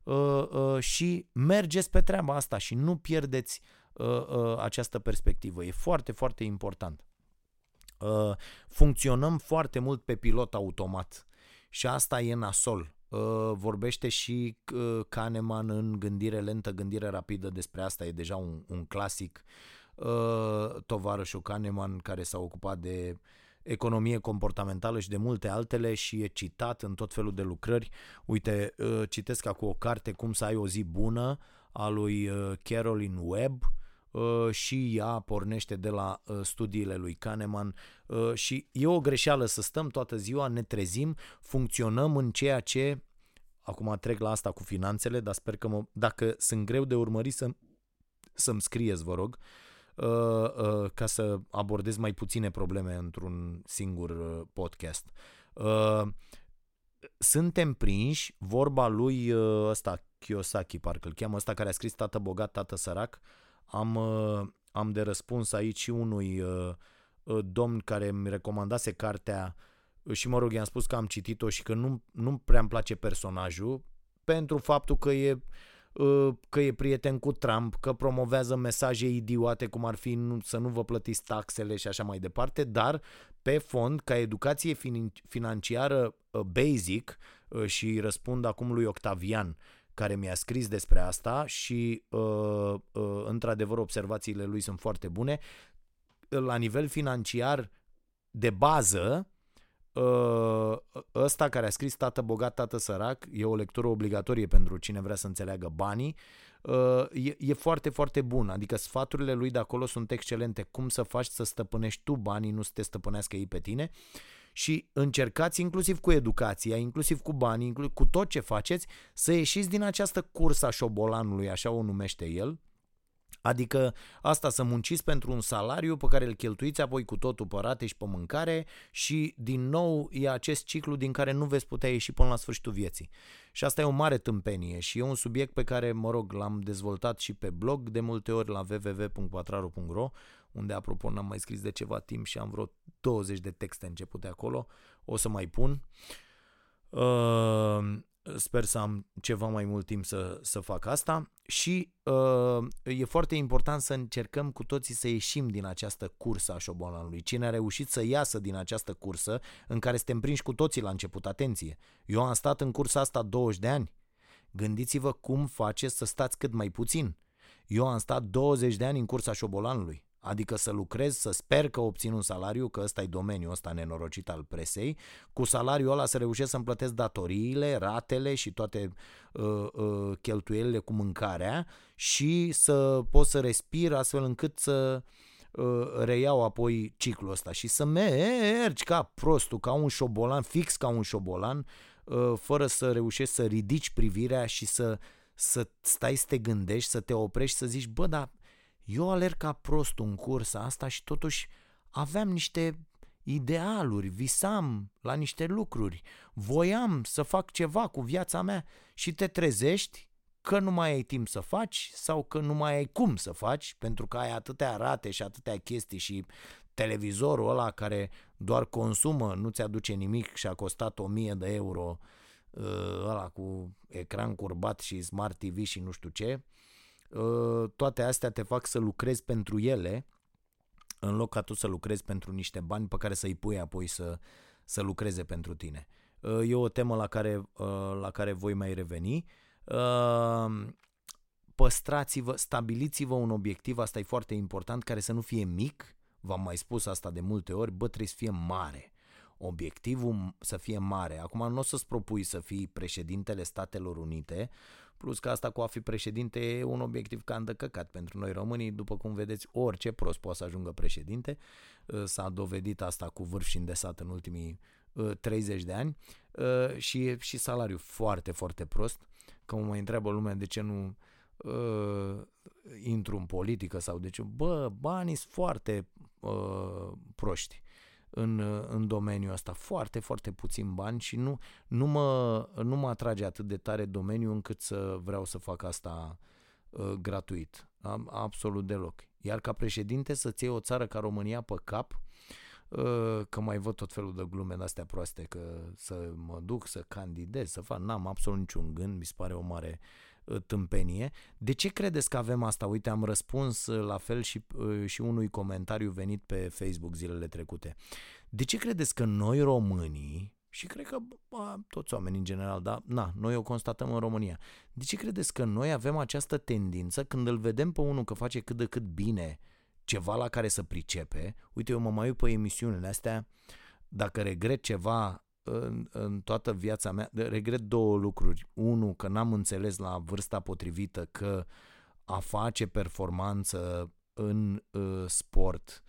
S1: uh, uh, și mergeți pe treaba asta și nu pierdeți uh, uh, această perspectivă. E foarte, foarte important. Uh, funcționăm foarte mult pe pilot automat și asta e nasol. Uh, vorbește și uh, Kahneman în Gândire lentă, gândire rapidă despre asta, e deja un, un clasic. Tovarășul Kahneman care s-a ocupat de economie comportamentală și de multe altele și e citat în tot felul de lucrări. Uite, citesc acum o carte Cum să ai o zi bună a lui Carolyn Webb Uh, și ea pornește de la uh, studiile lui Kahneman uh, și e o greșeală să stăm toată ziua, ne trezim, funcționăm în ceea ce acum trec la asta cu finanțele, dar sper că mă, dacă sunt greu de urmărit să, să-mi scrieți, vă rog, ca să abordez mai puține probleme într-un singur podcast. Suntem prinși, vorba lui ăsta, Kiyosaki, parcă îl cheamă, ăsta care a scris Tată bogat, tată sărac, uh, am, uh, am de răspuns aici și unui uh, uh, domn care mi recomandase cartea și mă rog, i-am spus că am citit-o și că nu, nu prea îmi place personajul pentru faptul că e că e prieten cu Trump, că promovează mesaje idiote cum ar fi nu, să nu vă plătiți taxele și așa mai departe, dar pe fond, ca educație financiară basic și răspund acum lui Octavian, care mi-a scris despre asta și uh, uh, într-adevăr observațiile lui sunt foarte bune. La nivel financiar de bază, uh, ăsta care a scris Tată bogat, tată sărac, e o lectură obligatorie pentru cine vrea să înțeleagă banii, uh, e, e foarte, foarte bun. Adică sfaturile lui de acolo sunt excelente. Cum să faci să stăpânești tu banii, nu să te stăpânească ei pe tine. Uh, și încercați inclusiv cu educația, inclusiv cu banii, inclusiv cu tot ce faceți, să ieșiți din această cursă a șobolanului, așa o numește el, Adică asta să munciți pentru un salariu pe care îl cheltuiți apoi cu totul pe rate și pe mâncare și din nou e acest ciclu din care nu veți putea ieși până la sfârșitul vieții. Și asta e o mare tâmpenie și e un subiect pe care, mă rog, l-am dezvoltat și pe blog de multe ori la www.patraru.ro unde apropo n-am mai scris de ceva timp și am vreo 20 de texte începute acolo, o să mai pun. Uh, Sper să am ceva mai mult timp să, să fac asta și uh, e foarte important să încercăm cu toții să ieșim din această cursă a șobolanului. Cine a reușit să iasă din această cursă în care suntem prinși cu toții la început, atenție. Eu am stat în cursa asta 20 de ani. Gândiți-vă cum faceți să stați cât mai puțin. Eu am stat 20 de ani în cursa șobolanului. Adică să lucrez, să sper că obțin un salariu, că ăsta e domeniul ăsta nenorocit al presei, cu salariul ăla să reușesc să-mi plătesc datoriile, ratele și toate uh, uh, cheltuielile cu mâncarea și să pot să respir astfel încât să uh, reiau apoi ciclul ăsta. Și să mergi ca prostul, ca un șobolan, fix ca un șobolan, uh, fără să reușești să ridici privirea și să, să stai să te gândești, să te oprești, să zici, bă, dar eu alerg ca prost în cursa asta și totuși aveam niște idealuri, visam la niște lucruri, voiam să fac ceva cu viața mea și te trezești că nu mai ai timp să faci sau că nu mai ai cum să faci pentru că ai atâtea rate și atâtea chestii și televizorul ăla care doar consumă, nu ți aduce nimic și a costat 1000 de euro ă, ăla cu ecran curbat și smart TV și nu știu ce, Uh, toate astea te fac să lucrezi pentru ele în loc ca tu să lucrezi pentru niște bani pe care să-i pui apoi să, să lucreze pentru tine. Uh, e o temă la care, uh, la care voi mai reveni. Păstrați-vă, stabiliți-vă un obiectiv, asta e foarte important, care să nu fie mic, v-am mai spus asta de multe ori, bă, trebuie să fie mare. Obiectivul să fie mare. Acum nu o să-ți propui să fii președintele Statelor Unite, Plus că asta cu a fi președinte e un obiectiv ca îndăcăcat pentru noi românii. După cum vedeți, orice prost poate să ajungă președinte. Uh, s-a dovedit asta cu vârf și îndesat în ultimii 30 uh, de ani uh, și e și salariu foarte, foarte prost. Că mă mai întreabă lumea de ce nu uh, intru în politică sau de ce. Bă, banii sunt foarte uh, proști în, în domeniul ăsta. Foarte, foarte puțin bani și nu, nu, mă, nu mă atrage atât de tare domeniul încât să vreau să fac asta uh, gratuit. Am, absolut deloc. Iar ca președinte să-ți iei o țară ca România pe cap, uh, că mai văd tot felul de glume de astea proaste, că să mă duc să candidez, să fac, n-am absolut niciun gând, mi se pare o mare uh, tâmpenie. De ce credeți că avem asta? Uite, am răspuns uh, la fel și, uh, și unui comentariu venit pe Facebook zilele trecute. De ce credeți că noi românii, și cred că bă, toți oamenii în general, dar na, noi o constatăm în România. De ce credeți că noi avem această tendință când îl vedem pe unul că face cât de cât bine ceva la care să pricepe? Uite, eu mă mai uit pe emisiunile astea, dacă regret ceva în, în toată viața mea, regret două lucruri. Unu, că n-am înțeles la vârsta potrivită că a face performanță în uh, sport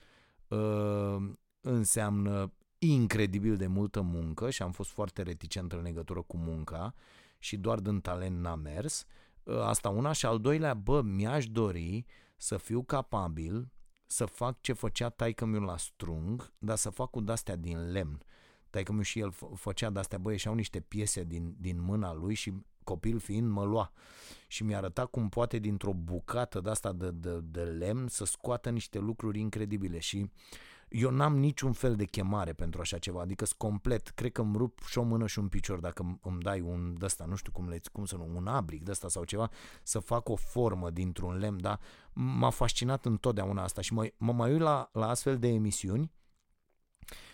S1: uh, înseamnă incredibil de multă muncă și am fost foarte reticent în legătură cu munca și doar din talent n-a mers. Ă, asta una și al doilea, bă, mi-aș dori să fiu capabil să fac ce făcea taică mi la strung, dar să fac cu dastea din lemn. Taică mi și el făcea de-astea, bă, ieșeau niște piese din, din mâna lui și copil fiind mă lua. Și mi-a arătat cum poate dintr-o bucată de asta de, de, de lemn să scoată niște lucruri incredibile. Și uh, eu n-am niciun fel de chemare pentru așa ceva, adică sunt complet, cred că îmi rup și o mână și un picior dacă îmi dai un ăsta, nu știu cum, le, cum să nu, un abric de ăsta sau ceva, să fac o formă dintr-un lemn, dar m-a fascinat întotdeauna asta și mă, mă mai uit la, la astfel de emisiuni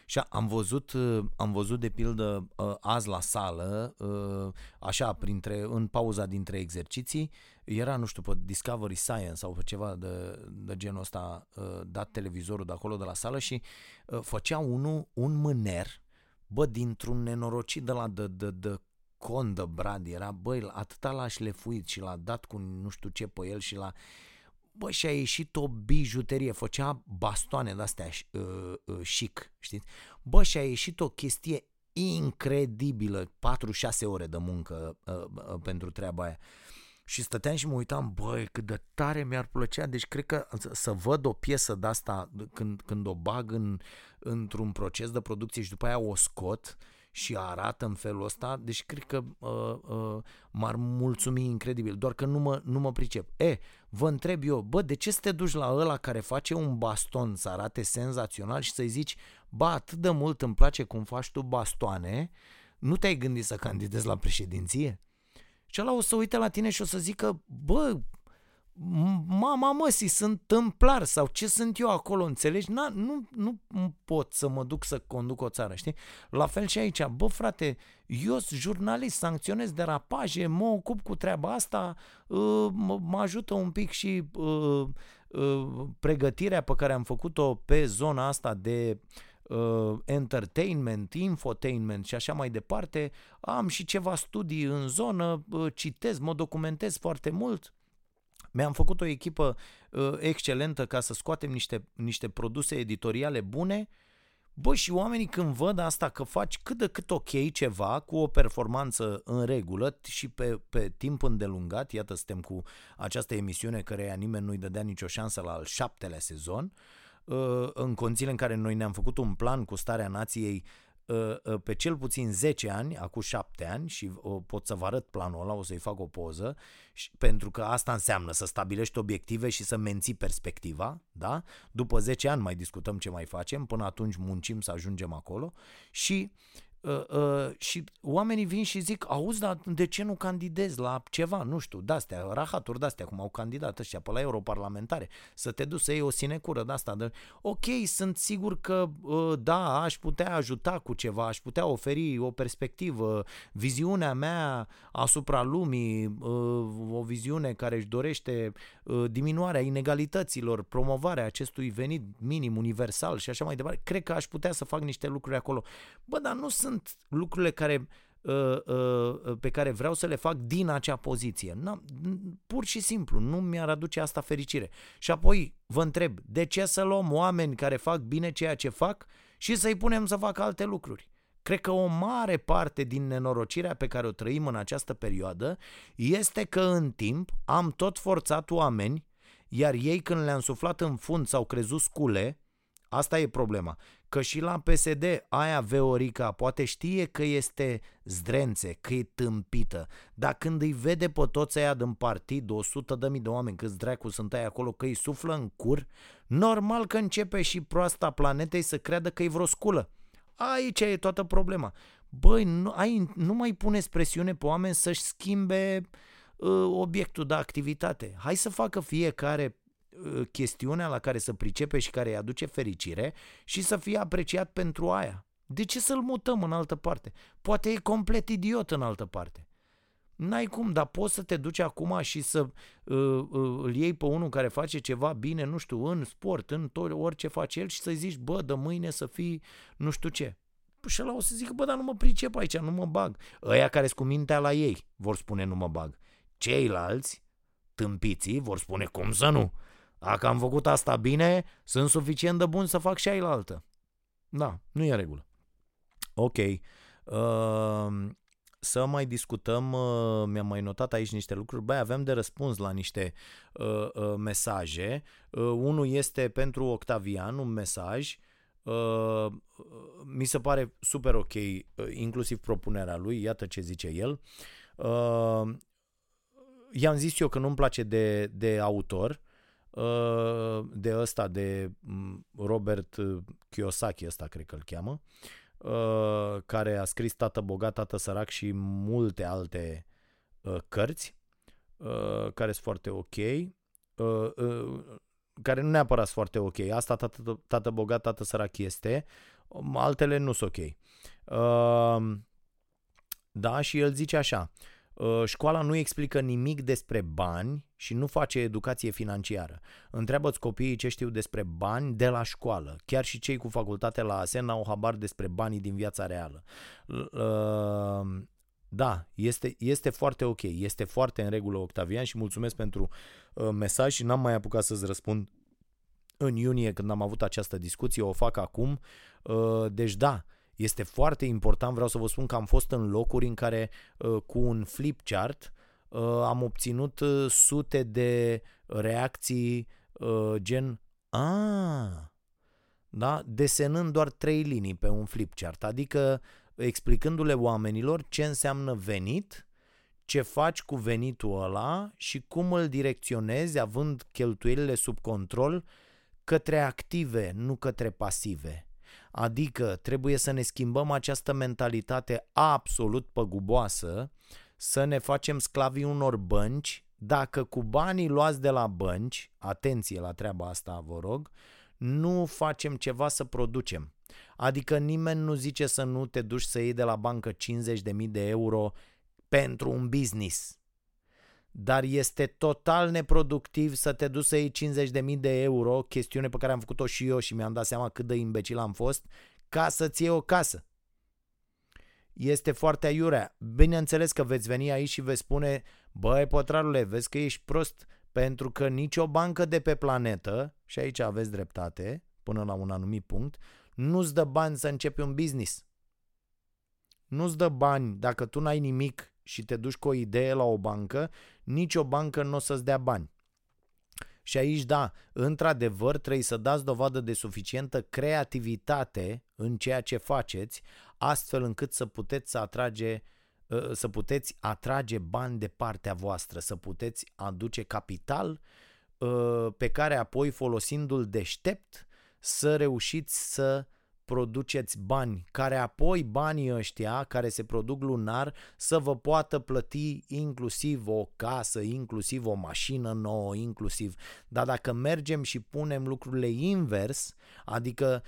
S1: și am văzut, uh, am văzut de pildă uh, azi la sală, uh, așa, printre, în pauza dintre exerciții, era, nu știu, pe Discovery Science sau pe ceva de, de genul ăsta, dat televizorul de acolo, de la sală și făcea unul, un mâner, bă, dintr-un nenorocit de la de, de, de condă Brad, era, băi, atâta l-aș șlefuit și l-a dat cu nu știu ce pe el și l-a bă, și a ieșit o bijuterie, făcea bastoane de-astea uh, uh, chic, știți? Bă, și a ieșit o chestie incredibilă, 4-6 ore de muncă uh, uh, pentru treaba aia. Și stăteam și mă uitam, băi, cât de tare mi-ar plăcea, deci cred că să văd o piesă de asta când, când o bag în, într-un proces de producție și după aia o scot și arată în felul ăsta, deci cred că uh, uh, m-ar mulțumi incredibil, doar că nu mă, nu mă pricep. E, vă întreb eu, bă, de ce să te duci la ăla care face un baston să arate senzațional și să-i zici, ba, atât de mult îmi place cum faci tu bastoane, nu te-ai gândit să candidezi la președinție? Și ăla o să uite la tine și o să zică, bă, mama măsii, sunt tâmplar sau ce sunt eu acolo, înțelegi? Na, nu, nu pot să mă duc să conduc o țară, știi? La fel și aici, bă frate, eu sunt jurnalist, sancționez derapaje, mă ocup cu treaba asta, uh, mă ajută un pic și uh, uh, pregătirea pe care am făcut-o pe zona asta de entertainment, infotainment și așa mai departe. Am și ceva studii în zonă, citez, mă documentez foarte mult mi-am făcut o echipă uh, excelentă ca să scoatem niște, niște produse editoriale bune. Bă, și oamenii când văd asta că faci cât de cât ok ceva cu o performanță în regulă și pe, pe timp îndelungat, iată suntem cu această emisiune care nimeni nu-i dădea nicio șansă la al șaptelea sezon, uh, în condițiile în care noi ne-am făcut un plan cu starea nației Uh, uh, pe cel puțin 10 ani, acum 7 ani și uh, pot să vă arăt planul ăla, o să-i fac o poză, pentru că asta înseamnă să stabilești obiective și să menții perspectiva, da? După 10 ani mai discutăm ce mai facem, până atunci muncim să ajungem acolo și Uh, uh, și oamenii vin și zic, auzi, dar de ce nu candidezi la ceva, nu știu, de-astea, rahaturi de-astea, cum au candidat ăștia pe la europarlamentare, să te duci să iei o sinecură de-asta. De... Ok, sunt sigur că, uh, da, aș putea ajuta cu ceva, aș putea oferi o perspectivă, viziunea mea asupra lumii, uh, o viziune care își dorește uh, diminuarea inegalităților, promovarea acestui venit minim universal și așa mai departe. Cred că aș putea să fac niște lucruri acolo. Bă, dar nu sunt lucrurile care uh, uh, pe care vreau să le fac din acea poziție. Na, pur și simplu, nu mi-ar aduce asta fericire. Și apoi vă întreb, de ce să luăm oameni care fac bine ceea ce fac și să-i punem să facă alte lucruri? Cred că o mare parte din nenorocirea pe care o trăim în această perioadă este că în timp am tot forțat oameni, iar ei când le-am suflat în fund sau crezut scule, asta e problema, că și la PSD aia Veorica poate știe că este zdrențe, că e tâmpită, dar când îi vede pe toți aia din partid, 100 de mii de oameni, câți dracu sunt aia acolo, că îi suflă în cur, normal că începe și proasta planetei să creadă că e vreo sculă. Aici e toată problema. Băi, nu, ai, nu mai puneți presiune pe oameni să-și schimbe uh, obiectul de activitate. Hai să facă fiecare Uh, chestiunea la care să pricepe și care îi aduce fericire și să fie apreciat pentru aia. De ce să-l mutăm în altă parte? Poate e complet idiot în altă parte. N-ai cum, dar poți să te duci acum și să uh, uh, îl iei pe unul care face ceva bine, nu știu, în sport, în tot, orice face el și să zici, bă, de mâine să fii nu știu ce. Și ăla o să zică, bă, dar nu mă pricep aici, nu mă bag. Ăia care sunt cu mintea la ei vor spune nu mă bag. Ceilalți, tâmpiții, vor spune cum să nu. Dacă am făcut asta bine, sunt suficient de bun să fac și altă. Da, nu e regulă. Ok. Uh, să mai discutăm, uh, mi-am mai notat aici niște lucruri. Băi, avem de răspuns la niște uh, uh, mesaje. Uh, unul este pentru Octavian, un mesaj. Uh, mi se pare super ok, uh, inclusiv propunerea lui, iată ce zice el. Uh, i-am zis eu că nu-mi place de, de autor, Uh, de ăsta, de mm, Robert Kiyosaki, ăsta cred că îl cheamă, uh, care a scris Tată bogat, Tată sărac și multe alte uh, cărți, care sunt foarte ok, care nu neapărat sunt foarte ok. Asta Tată, tată bogat, Tată sărac este, altele nu sunt ok. Da, și el zice așa, Uh, școala nu explică nimic despre bani și nu face educație financiară. Întreabă-ți copiii ce știu despre bani de la școală. Chiar și cei cu facultate la ASEN au habar despre banii din viața reală. Uh, da, este, este foarte ok, este foarte în regulă Octavian și mulțumesc pentru uh, mesaj și n-am mai apucat să-ți răspund în iunie când am avut această discuție, o fac acum. Deci da, este foarte important, vreau să vă spun că am fost în locuri în care uh, cu un flip chart uh, am obținut uh, sute de reacții gen a, da? desenând doar trei linii pe un flip chart, adică explicându-le oamenilor ce înseamnă venit, ce faci cu venitul ăla și cum îl direcționezi având cheltuielile sub control către active, nu către pasive. Adică trebuie să ne schimbăm această mentalitate absolut păguboasă, să ne facem sclavii unor bănci, dacă cu banii luați de la bănci, atenție la treaba asta, vă rog, nu facem ceva să producem. Adică nimeni nu zice să nu te duci să iei de la bancă 50.000 de euro pentru un business. Dar este total neproductiv să te duci să iei 50.000 de euro, chestiune pe care am făcut-o și eu și mi-am dat seama cât de imbecil am fost, ca să-ți iei o casă. Este foarte aiurea. Bineînțeles că veți veni aici și veți spune, băi, pătrarule, vezi că ești prost, pentru că nicio bancă de pe planetă, și aici aveți dreptate, până la un anumit punct, nu-ți dă bani să începi un business. Nu-ți dă bani dacă tu n-ai nimic și te duci cu o idee la o bancă, nicio bancă nu o să-ți dea bani. Și aici, da, într-adevăr, trebuie să dați dovadă de suficientă creativitate în ceea ce faceți, astfel încât să puteți să atrage ă, să puteți atrage bani de partea voastră, să puteți aduce capital ă, pe care apoi folosindu-l deștept să reușiți să produceți bani, care apoi banii ăștia care se produc lunar să vă poată plăti inclusiv o casă, inclusiv o mașină nouă, inclusiv. Dar dacă mergem și punem lucrurile invers, adică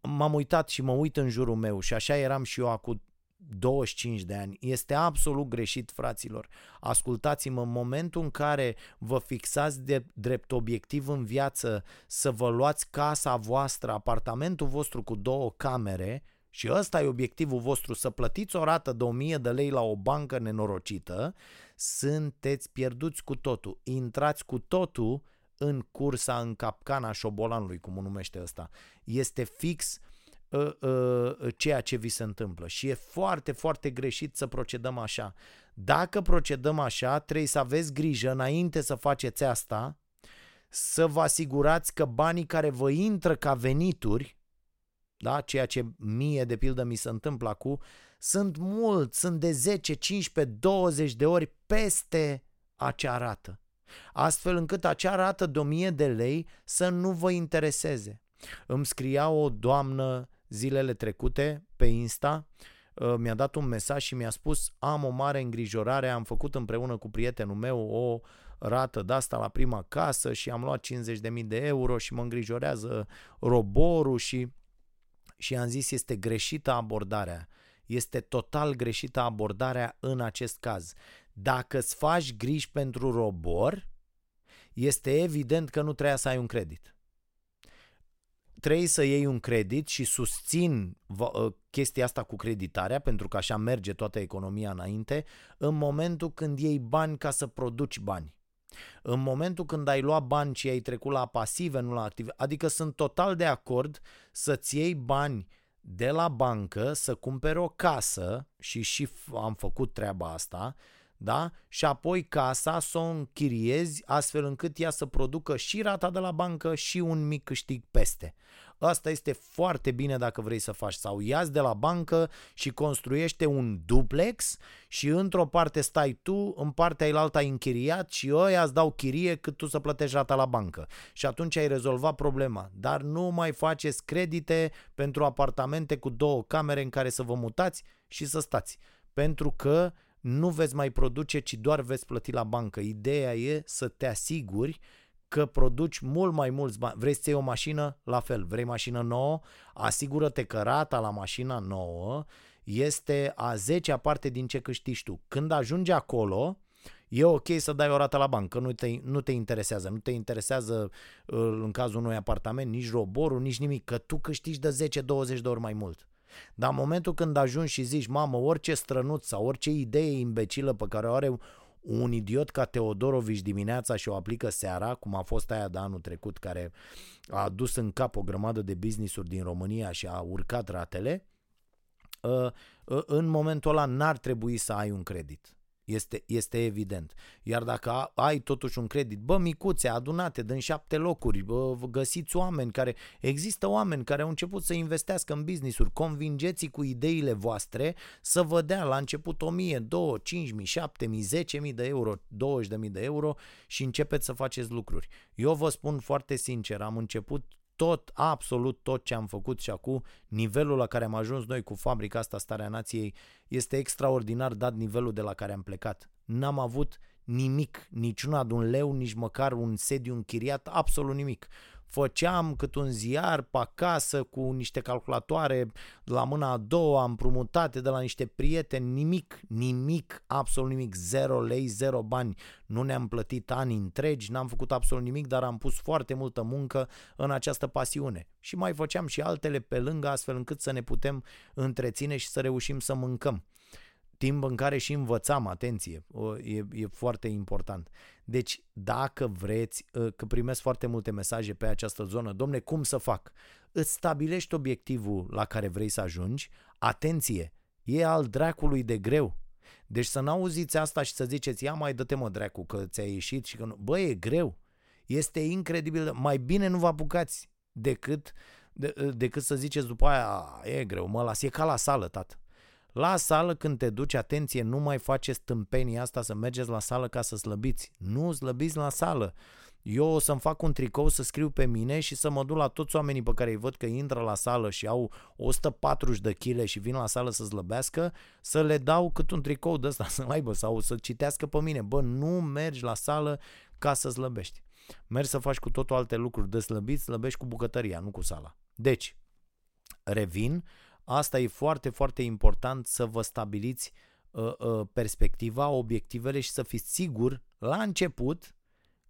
S1: m-am uitat și mă uit în jurul meu și așa eram și eu acum 25 de ani. Este absolut greșit, fraților. Ascultați-mă, în momentul în care vă fixați de drept obiectiv în viață să vă luați casa voastră, apartamentul vostru cu două camere, și ăsta e obiectivul vostru, să plătiți o rată de 1000 de lei la o bancă nenorocită, sunteți pierduți cu totul. Intrați cu totul în cursa, în capcana șobolanului, cum o numește ăsta. Este fix uh, uh, ceea ce vi se întâmplă și e foarte, foarte greșit să procedăm așa. Dacă procedăm așa, trebuie să aveți grijă înainte să faceți asta, să vă asigurați că banii care vă intră ca venituri, da, ceea ce mie de pildă mi se întâmplă acum, sunt mult, sunt de 10, 15, 20 de ori peste acea rată. Astfel încât acea rată de 1000 de lei să nu vă intereseze. Îmi scria o doamnă zilele trecute pe Insta, uh, mi-a dat un mesaj și mi-a spus am o mare îngrijorare, am făcut împreună cu prietenul meu o rată de asta la prima casă și am luat 50.000 de euro și mă îngrijorează roborul și, și am zis este greșită abordarea. Este total greșită abordarea în acest caz. Dacă îți faci griji pentru robor, este evident că nu trebuie să ai un credit trebuie să iei un credit și susțin ă, chestia asta cu creditarea, pentru că așa merge toată economia înainte, în momentul când iei bani ca să produci bani. În momentul când ai luat bani și ai trecut la pasive, nu la active, adică sunt total de acord să-ți iei bani de la bancă, să cumperi o casă și și am făcut treaba asta, da? Și apoi casa să o închiriezi astfel încât ea să producă și rata de la bancă și un mic câștig peste. Asta este foarte bine dacă vrei să faci sau iați de la bancă și construiește un duplex și într-o parte stai tu, în partea ailaltă ai închiriat și ăia îți dau chirie cât tu să plătești rata la bancă. Și atunci ai rezolvat problema. Dar nu mai faceți credite pentru apartamente cu două camere în care să vă mutați și să stați. Pentru că nu veți mai produce, ci doar veți plăti la bancă. Ideea e să te asiguri că produci mult mai mulți bani. Vrei să iei o mașină? La fel. Vrei mașină nouă? Asigură-te că rata la mașina nouă este a 10 parte din ce câștigi tu. Când ajungi acolo, e ok să dai o rată la bancă, nu te, nu te interesează. Nu te interesează în cazul unui apartament nici roborul, nici nimic, că tu câștigi de 10-20 de ori mai mult. Dar în momentul când ajungi și zici, mamă, orice strănuț sau orice idee imbecilă pe care o are un idiot ca Teodorovici dimineața și o aplică seara, cum a fost aia de anul trecut, care a dus în cap o grămadă de business-uri din România și a urcat ratele, ă, ă, în momentul ăla n-ar trebui să ai un credit. Este, este evident. Iar dacă ai totuși un credit, bă, micuțe, adunate din șapte locuri, bă, găsiți oameni care, există oameni care au început să investească în business-uri, convingeți cu ideile voastre să vă dea la început 1000, 2, 5000, 7000, 10000 de euro, 20000 de euro și începeți să faceți lucruri. Eu vă spun foarte sincer, am început tot, absolut tot ce am făcut și acum, nivelul la care am ajuns noi cu fabrica asta Starea Nației este extraordinar dat nivelul de la care am plecat. N-am avut nimic, niciuna de un leu, nici măcar un sediu închiriat, absolut nimic făceam cât un ziar pe acasă cu niște calculatoare la mâna a doua, împrumutate de la niște prieteni, nimic, nimic, absolut nimic, zero lei, zero bani. Nu ne-am plătit ani întregi, n-am făcut absolut nimic, dar am pus foarte multă muncă în această pasiune. Și mai făceam și altele pe lângă, astfel încât să ne putem întreține și să reușim să mâncăm timp în care și învățam, atenție, e, e foarte important. Deci, dacă vreți, ă, că primesc foarte multe mesaje pe această zonă, domne, cum să fac? Îți stabilești obiectivul la care vrei să ajungi, atenție, e al dracului de greu. Deci să n-auziți asta și să ziceți, ia mai dă-te mă dracu că ți-a ieșit și că nu. Bă, e greu. Este incredibil. Mai bine nu vă apucați decât, de, decât să ziceți după aia, e greu, mă las, e ca la sală, tată. La sală când te duci, atenție, nu mai faceți tâmpenia asta să mergeți la sală ca să slăbiți. Nu slăbiți la sală. Eu o să-mi fac un tricou să scriu pe mine și să mă duc la toți oamenii pe care îi văd că intră la sală și au 140 de kg și vin la sală să slăbească, să le dau cât un tricou de ăsta *laughs* să-l aibă sau să citească pe mine. Bă, nu mergi la sală ca să slăbești. Mergi să faci cu totul alte lucruri de slăbit, slăbești cu bucătăria, nu cu sala. Deci, revin, Asta e foarte, foarte important să vă stabiliți uh, uh, perspectiva, obiectivele și să fiți sigur la început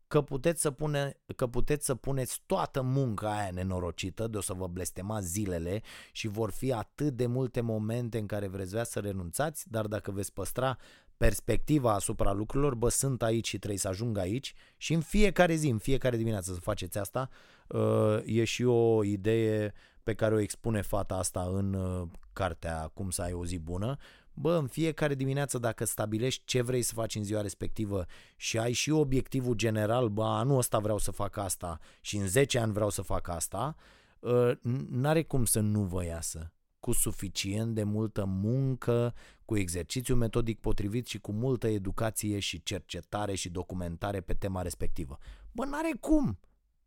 S1: că puteți să, pune, că puteți să puneți toată munca aia nenorocită de o să vă blestema zilele și vor fi atât de multe momente în care vreți vrea să renunțați, dar dacă veți păstra perspectiva asupra lucrurilor, bă, sunt aici și trebuie să ajung aici și în fiecare zi, în fiecare dimineață să faceți asta, uh, e și o idee pe care o expune fata asta în uh, cartea Cum să ai o zi bună, bă, în fiecare dimineață dacă stabilești ce vrei să faci în ziua respectivă și ai și obiectivul general, bă, anul ăsta vreau să fac asta și în 10 ani vreau să fac asta, uh, n-are cum să nu vă iasă cu suficient de multă muncă, cu exercițiu metodic potrivit și cu multă educație și cercetare și documentare pe tema respectivă. Bă, n-are cum!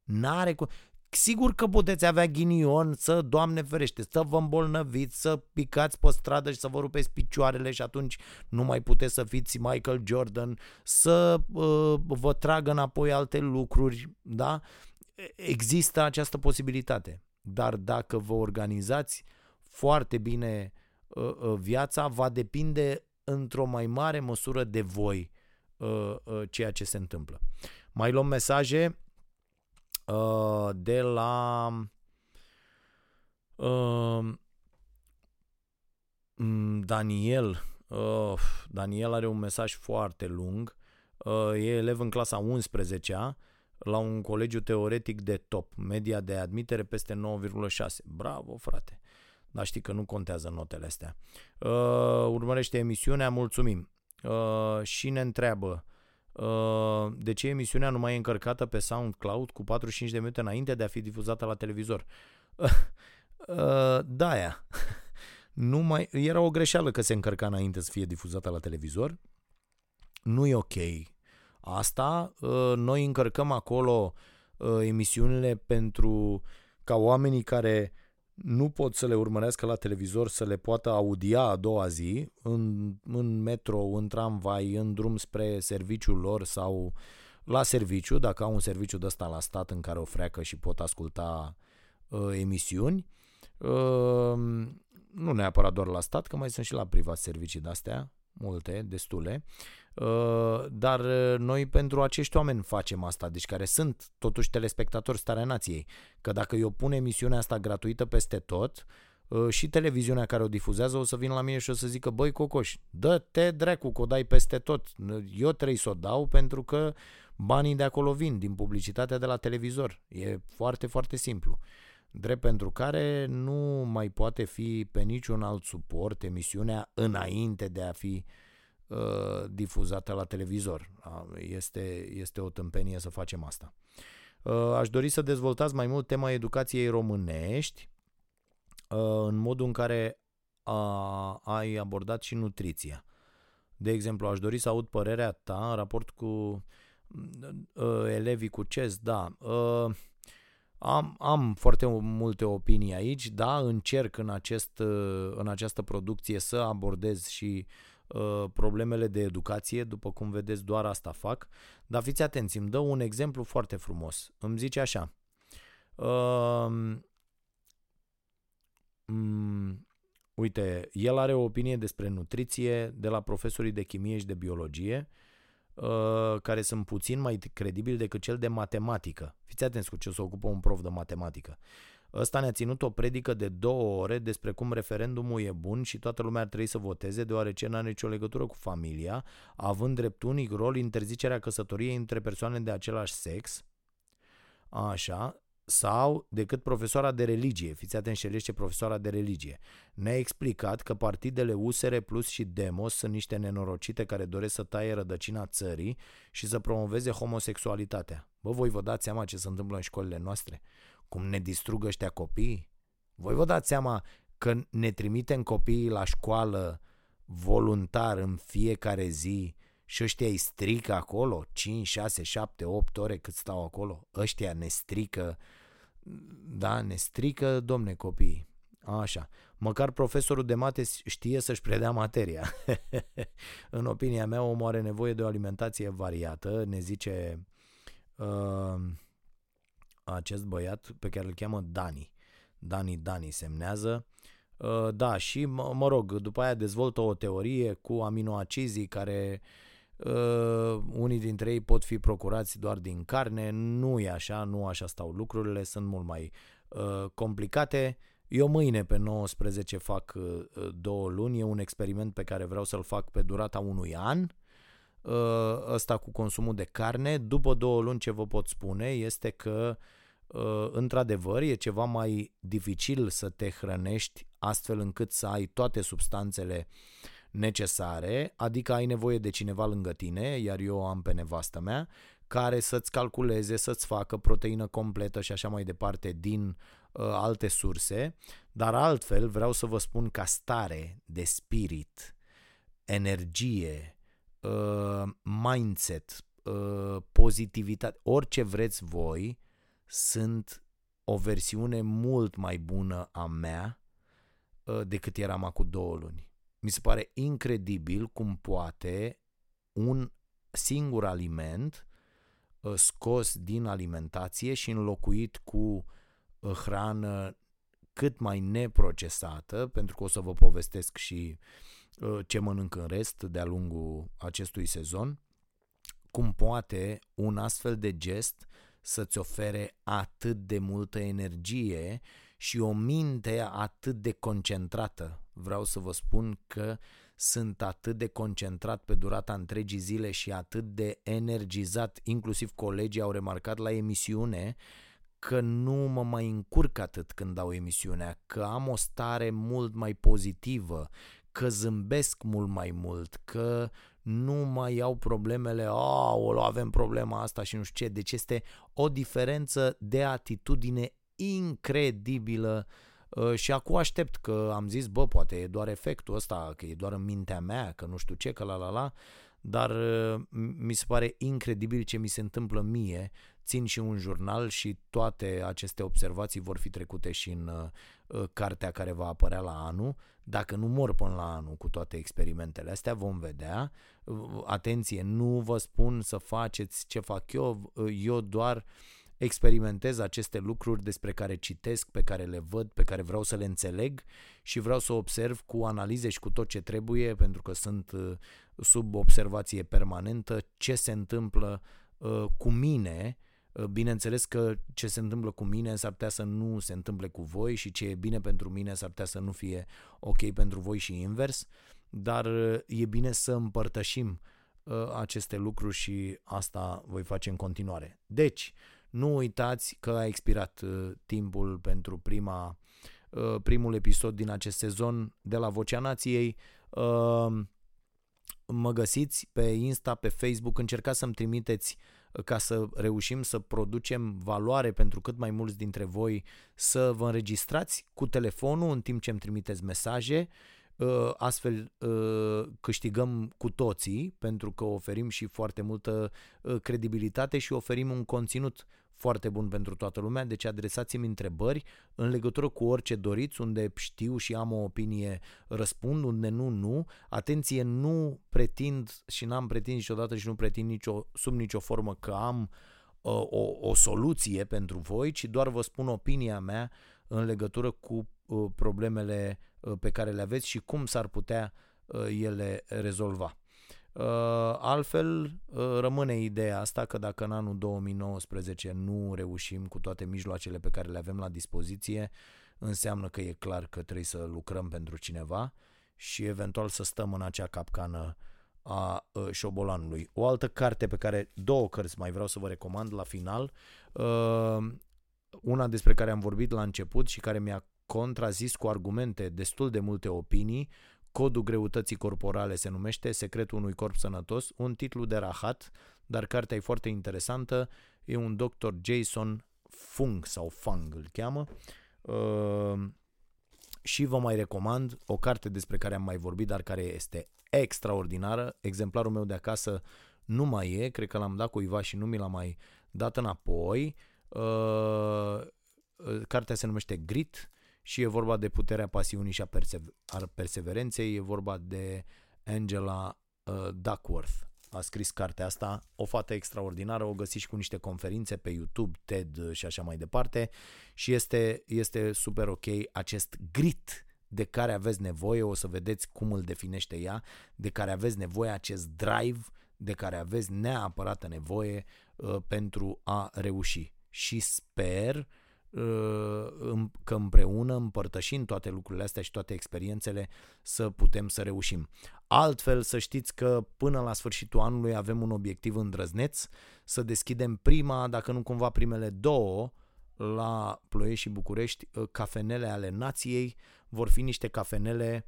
S1: N-are cum. Sigur că puteți avea ghinion să, Doamne ferește, să vă îmbolnăviți, să picați pe stradă și să vă rupeți picioarele și atunci nu mai puteți să fiți Michael Jordan, să uh, vă tragă înapoi alte lucruri, da? Există această posibilitate. Dar dacă vă organizați foarte bine uh, uh, viața, va depinde într-o mai mare măsură de voi uh, uh, ceea ce se întâmplă. Mai luăm mesaje uh, de la uh, Daniel. Uh, Daniel are un mesaj foarte lung. Uh, e elev în clasa 11-a la un colegiu teoretic de top. Media de admitere peste 9,6. Bravo, frate. Dar știi că nu contează notele astea. Uh, urmărește emisiunea, mulțumim. Uh, și ne întreabă Uh, de ce emisiunea nu mai e încărcată pe SoundCloud cu 45 de minute înainte de a fi difuzată la televizor? Uh, da, aia. *laughs* nu mai, era o greșeală că se încărca înainte să fie difuzată la televizor. Nu e ok. Asta, uh, noi încărcăm acolo emisiunile pentru ca oamenii care nu pot să le urmărească la televizor, să le poată audia a doua zi în, în metro, în tramvai, în drum spre serviciul lor sau la serviciu, dacă au un serviciu de ăsta la stat în care o freacă și pot asculta uh, emisiuni. Uh, nu neapărat doar la stat, că mai sunt și la privat servicii de-astea, multe, destule. Uh, dar uh, noi pentru acești oameni facem asta, deci care sunt totuși telespectatori starea nației. Că dacă eu pun emisiunea asta gratuită peste tot, uh, și televiziunea care o difuzează o să vină la mine și o să zică băi Cocoș, dă-te dracu că o dai peste tot. Eu trebuie să o dau pentru că banii de acolo vin, din publicitatea de la televizor. E foarte, foarte simplu. Drept pentru care nu mai poate fi pe niciun alt suport emisiunea înainte de a fi uh, Uh, difuzată la televizor. Este, este o tâmpenie să facem asta. Uh, aș dori să dezvoltați mai mult tema educației românești uh, în modul în care a, ai abordat și nutriția. De exemplu, aș dori să aud părerea ta în raport cu uh, elevii cu CES. Da, uh, am, am foarte multe opinii aici, da, încerc în, acest, în această producție să abordez și uh, problemele de educație, după cum vedeți, doar asta fac, dar fiți atenți, îmi dă un exemplu foarte frumos. Îmi zice așa, uh, um, uite, el are o opinie despre nutriție de la profesorii de chimie și de biologie, uh, Uh, care sunt puțin mai credibili decât cel de matematică. Fiți atenți cu ce se ocupă un prof de matematică. Ăsta ne-a ținut o predică de două ore despre cum referendumul e bun și toată lumea ar trebui să voteze, deoarece n-are nicio legătură cu familia, având drept unic rol interzicerea căsătoriei între persoane de același sex, așa, sau decât profesoara de religie, fiți atenți și ce profesoara de religie, ne-a explicat că partidele USR Plus și Demos sunt niște nenorocite care doresc să taie rădăcina țării și să promoveze homosexualitatea. Bă, voi vă dați seama ce se întâmplă în școlile noastre? Cum ne distrugă ăștia copiii? Voi vă dați seama că ne trimitem copiii la școală voluntar în fiecare zi și ăștia îi strică acolo 5, 6, 7, 8 ore cât stau acolo. Ăștia ne strică, da, ne strică, domne, copii. Așa. Măcar profesorul de mate știe să-și predea materia. *laughs* în opinia mea, omul are nevoie de o alimentație variată, ne zice uh, acest băiat pe care îl cheamă Dani. Dani Dani semnează. Uh, da, și mă, mă rog, după aia dezvoltă o teorie cu aminoacizii care uh, Uh, unii dintre ei pot fi procurați doar din carne, nu e așa, nu așa stau lucrurile, sunt mult mai uh, complicate. Eu mâine pe 19 fac uh, două luni, e un experiment pe care vreau să-l fac pe durata unui an, uh, ăsta cu consumul de carne. După două luni ce vă pot spune este că uh, într-adevăr e ceva mai dificil să te hrănești astfel încât să ai toate substanțele uh, necesare, adică ai nevoie de cineva lângă tine, iar eu am pe nevastă mea, care să-ți calculeze, să-ți facă proteină completă și așa mai departe din uh, alte surse, dar altfel vreau să vă spun ca stare de spirit, energie, uh, mindset, uh, pozitivitate, orice vreți voi, sunt o versiune mult mai bună a mea uh, decât eram acum două luni. Mi se pare incredibil cum poate un singur aliment uh, scos din alimentație și înlocuit cu uh, hrană cât mai neprocesată, pentru că o să vă povestesc și uh, ce mănânc în rest de-a lungul acestui sezon, cum poate un astfel de gest să-ți ofere atât de multă energie și o minte atât de concentrată. Vreau să vă spun că sunt atât de concentrat pe durata întregii zile și atât de energizat, inclusiv colegii au remarcat la emisiune că nu mă mai încurc atât când dau emisiunea, că am o stare mult mai pozitivă, că zâmbesc mult mai mult, că nu mai au problemele, o avem problema asta și nu știu ce. Deci este o diferență de atitudine incredibilă uh, și acum aștept că am zis, bă, poate e doar efectul ăsta, că e doar în mintea mea, că nu știu ce, că la la la, dar uh, mi se pare incredibil ce mi se întâmplă mie. Țin și un jurnal și toate aceste observații vor fi trecute și în uh, cartea care va apărea la anul. Dacă nu mor până la anul cu toate experimentele astea, vom vedea. Atenție, nu vă spun să faceți ce fac eu, eu doar uh, experimentez aceste lucruri despre care citesc, pe care le văd, pe care vreau să le înțeleg și vreau să observ cu analize și cu tot ce trebuie, pentru că sunt uh, sub observație permanentă, ce se întâmplă uh, cu mine. Uh, bineînțeles că ce se întâmplă cu mine s-ar putea să nu se întâmple cu voi și ce e bine pentru mine s-ar putea să nu fie ok pentru voi și invers, dar e bine să împărtășim aceste lucruri și asta voi face în continuare. Deci, nu uitați că a expirat uh, timpul pentru prima, uh, primul episod din acest sezon de la Vocea Nației. Uh, mă găsiți pe Insta, pe Facebook, încercați să-mi trimiteți uh, ca să reușim să producem valoare pentru cât mai mulți dintre voi să vă înregistrați cu telefonul în timp ce îmi trimiteți mesaje uh, astfel uh, câștigăm cu toții pentru că oferim și foarte multă credibilitate și oferim un conținut foarte bun pentru toată lumea, deci adresați-mi întrebări în legătură cu orice doriți, unde știu și am o opinie, răspund, unde nu, nu. Atenție, nu pretind și n-am pretins niciodată și nu pretind nicio, sub nicio formă că am uh, o, o soluție pentru voi, ci doar vă spun opinia mea în legătură cu uh, problemele uh, pe care le aveți și cum s-ar putea uh, ele rezolva. Uh, altfel, uh, rămâne ideea asta că dacă în anul 2019 nu reușim cu toate mijloacele pe care le avem la dispoziție, înseamnă că e clar că trebuie să lucrăm pentru cineva și eventual să stăm în acea capcană a uh, șobolanului. O altă carte pe care, două cărți mai vreau să vă recomand la final, una despre care am vorbit la început și care mi-a contrazis cu argumente destul de multe opinii, Codul greutății corporale se numește, Secretul unui corp sănătos, un titlu de rahat, dar cartea e foarte interesantă, e un doctor Jason Fung sau Fung îl cheamă. Uh, și vă mai recomand o carte despre care am mai vorbit, dar care este extraordinară. Exemplarul meu de acasă nu mai e, cred că l-am dat cuiva și nu mi l-a mai dat înapoi. Uh, cartea se numește Grit și e vorba de puterea pasiunii și a, persever- a perseverenței, e vorba de Angela uh, Duckworth. A scris cartea asta, o fată extraordinară, o găsiți și cu niște conferințe pe YouTube, TED și așa mai departe și este, este super ok acest grit de care aveți nevoie, o să vedeți cum îl definește ea, de care aveți nevoie, acest drive de care aveți neapărat nevoie uh, pentru a reuși. Și sper uh, Uh, că împreună, împărtășind toate lucrurile astea și toate experiențele, să putem să reușim. Altfel, să știți că până la sfârșitul anului avem un obiectiv îndrăzneț, să deschidem prima, dacă nu cumva primele două, la Ploiești și București, uh, cafenele ale nației. Vor fi niște cafenele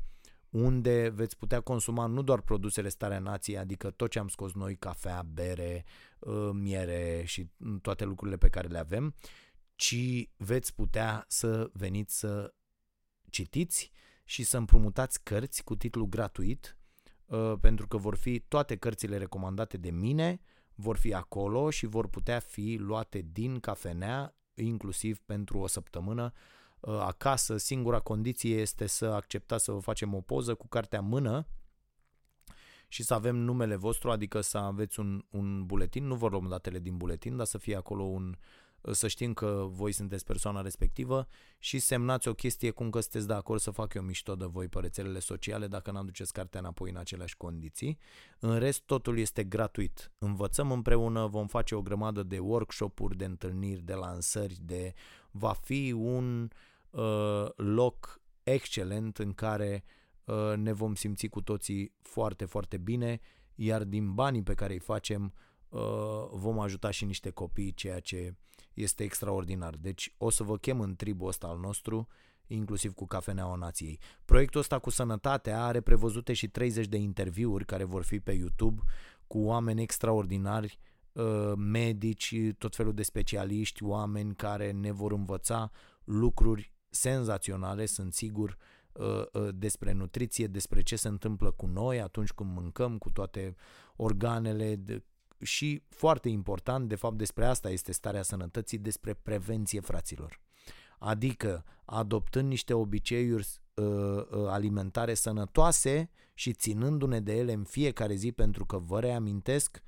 S1: unde veți putea consuma nu doar produsele Starea Nației, adică tot ce am scos noi, cafea, bere, uh, miere și toate lucrurile pe care le avem, ci veți putea să veniți să citiți și să împrumutați cărți cu titlu gratuit, uh, pentru că vor fi toate cărțile recomandate de mine, vor fi acolo și vor putea fi luate din cafenea, inclusiv pentru o săptămână uh, acasă. Singura condiție este să acceptați să vă facem o poză cu cartea în mână și să avem numele vostru, adică să aveți un, un buletin, nu vă luăm datele din buletin, dar să fie acolo un, să știm că voi sunteți persoana respectivă și semnați o chestie cum că sunteți de acord să fac eu mișto de voi pe rețelele sociale dacă nu aduceți cartea înapoi în aceleași condiții. În rest, totul este gratuit. Învățăm împreună, vom face o grămadă de workshop-uri, de întâlniri, de lansări, de... va fi un uh, loc excelent în care uh, ne vom simți cu toții foarte, foarte bine, iar din banii pe care îi facem uh, vom ajuta și niște copii, ceea ce este extraordinar. Deci o să vă chem în tribul ăsta al nostru, inclusiv cu Cafeneaua Nației. Proiectul ăsta cu sănătatea are prevăzute și 30 de interviuri care vor fi pe YouTube cu oameni extraordinari, uh, medici, tot felul de specialiști, oameni care ne vor învăța lucruri senzaționale, sunt sigur, uh, uh, despre nutriție, despre ce se întâmplă cu noi atunci când mâncăm, cu toate organele, și foarte important, de fapt despre asta este starea sănătății, despre prevenție, fraților. Adică adoptând niște obiceiuri uh, uh, alimentare sănătoase și ținându-ne de ele în fiecare zi, pentru că vă reamintesc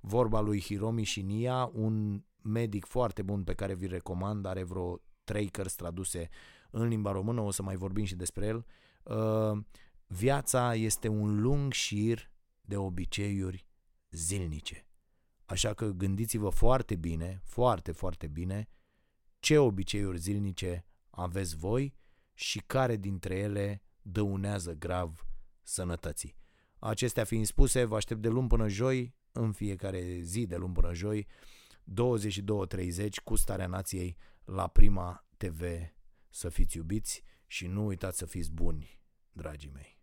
S1: vorba lui Hiromi Shinya, un medic foarte bun pe care vi recomand, are vreo trei cărți traduse în limba română, o să mai vorbim și despre el. Uh, viața este un lung șir de obiceiuri zilnice. Așa că gândiți-vă foarte bine, foarte, foarte bine, ce obiceiuri zilnice aveți voi și care dintre ele dăunează grav sănătății. Acestea fiind spuse, vă aștept de luni până joi, în fiecare zi de luni până joi, 22.30 cu Starea Nației la Prima TV. Să fiți iubiți și nu uitați să fiți buni, dragii mei.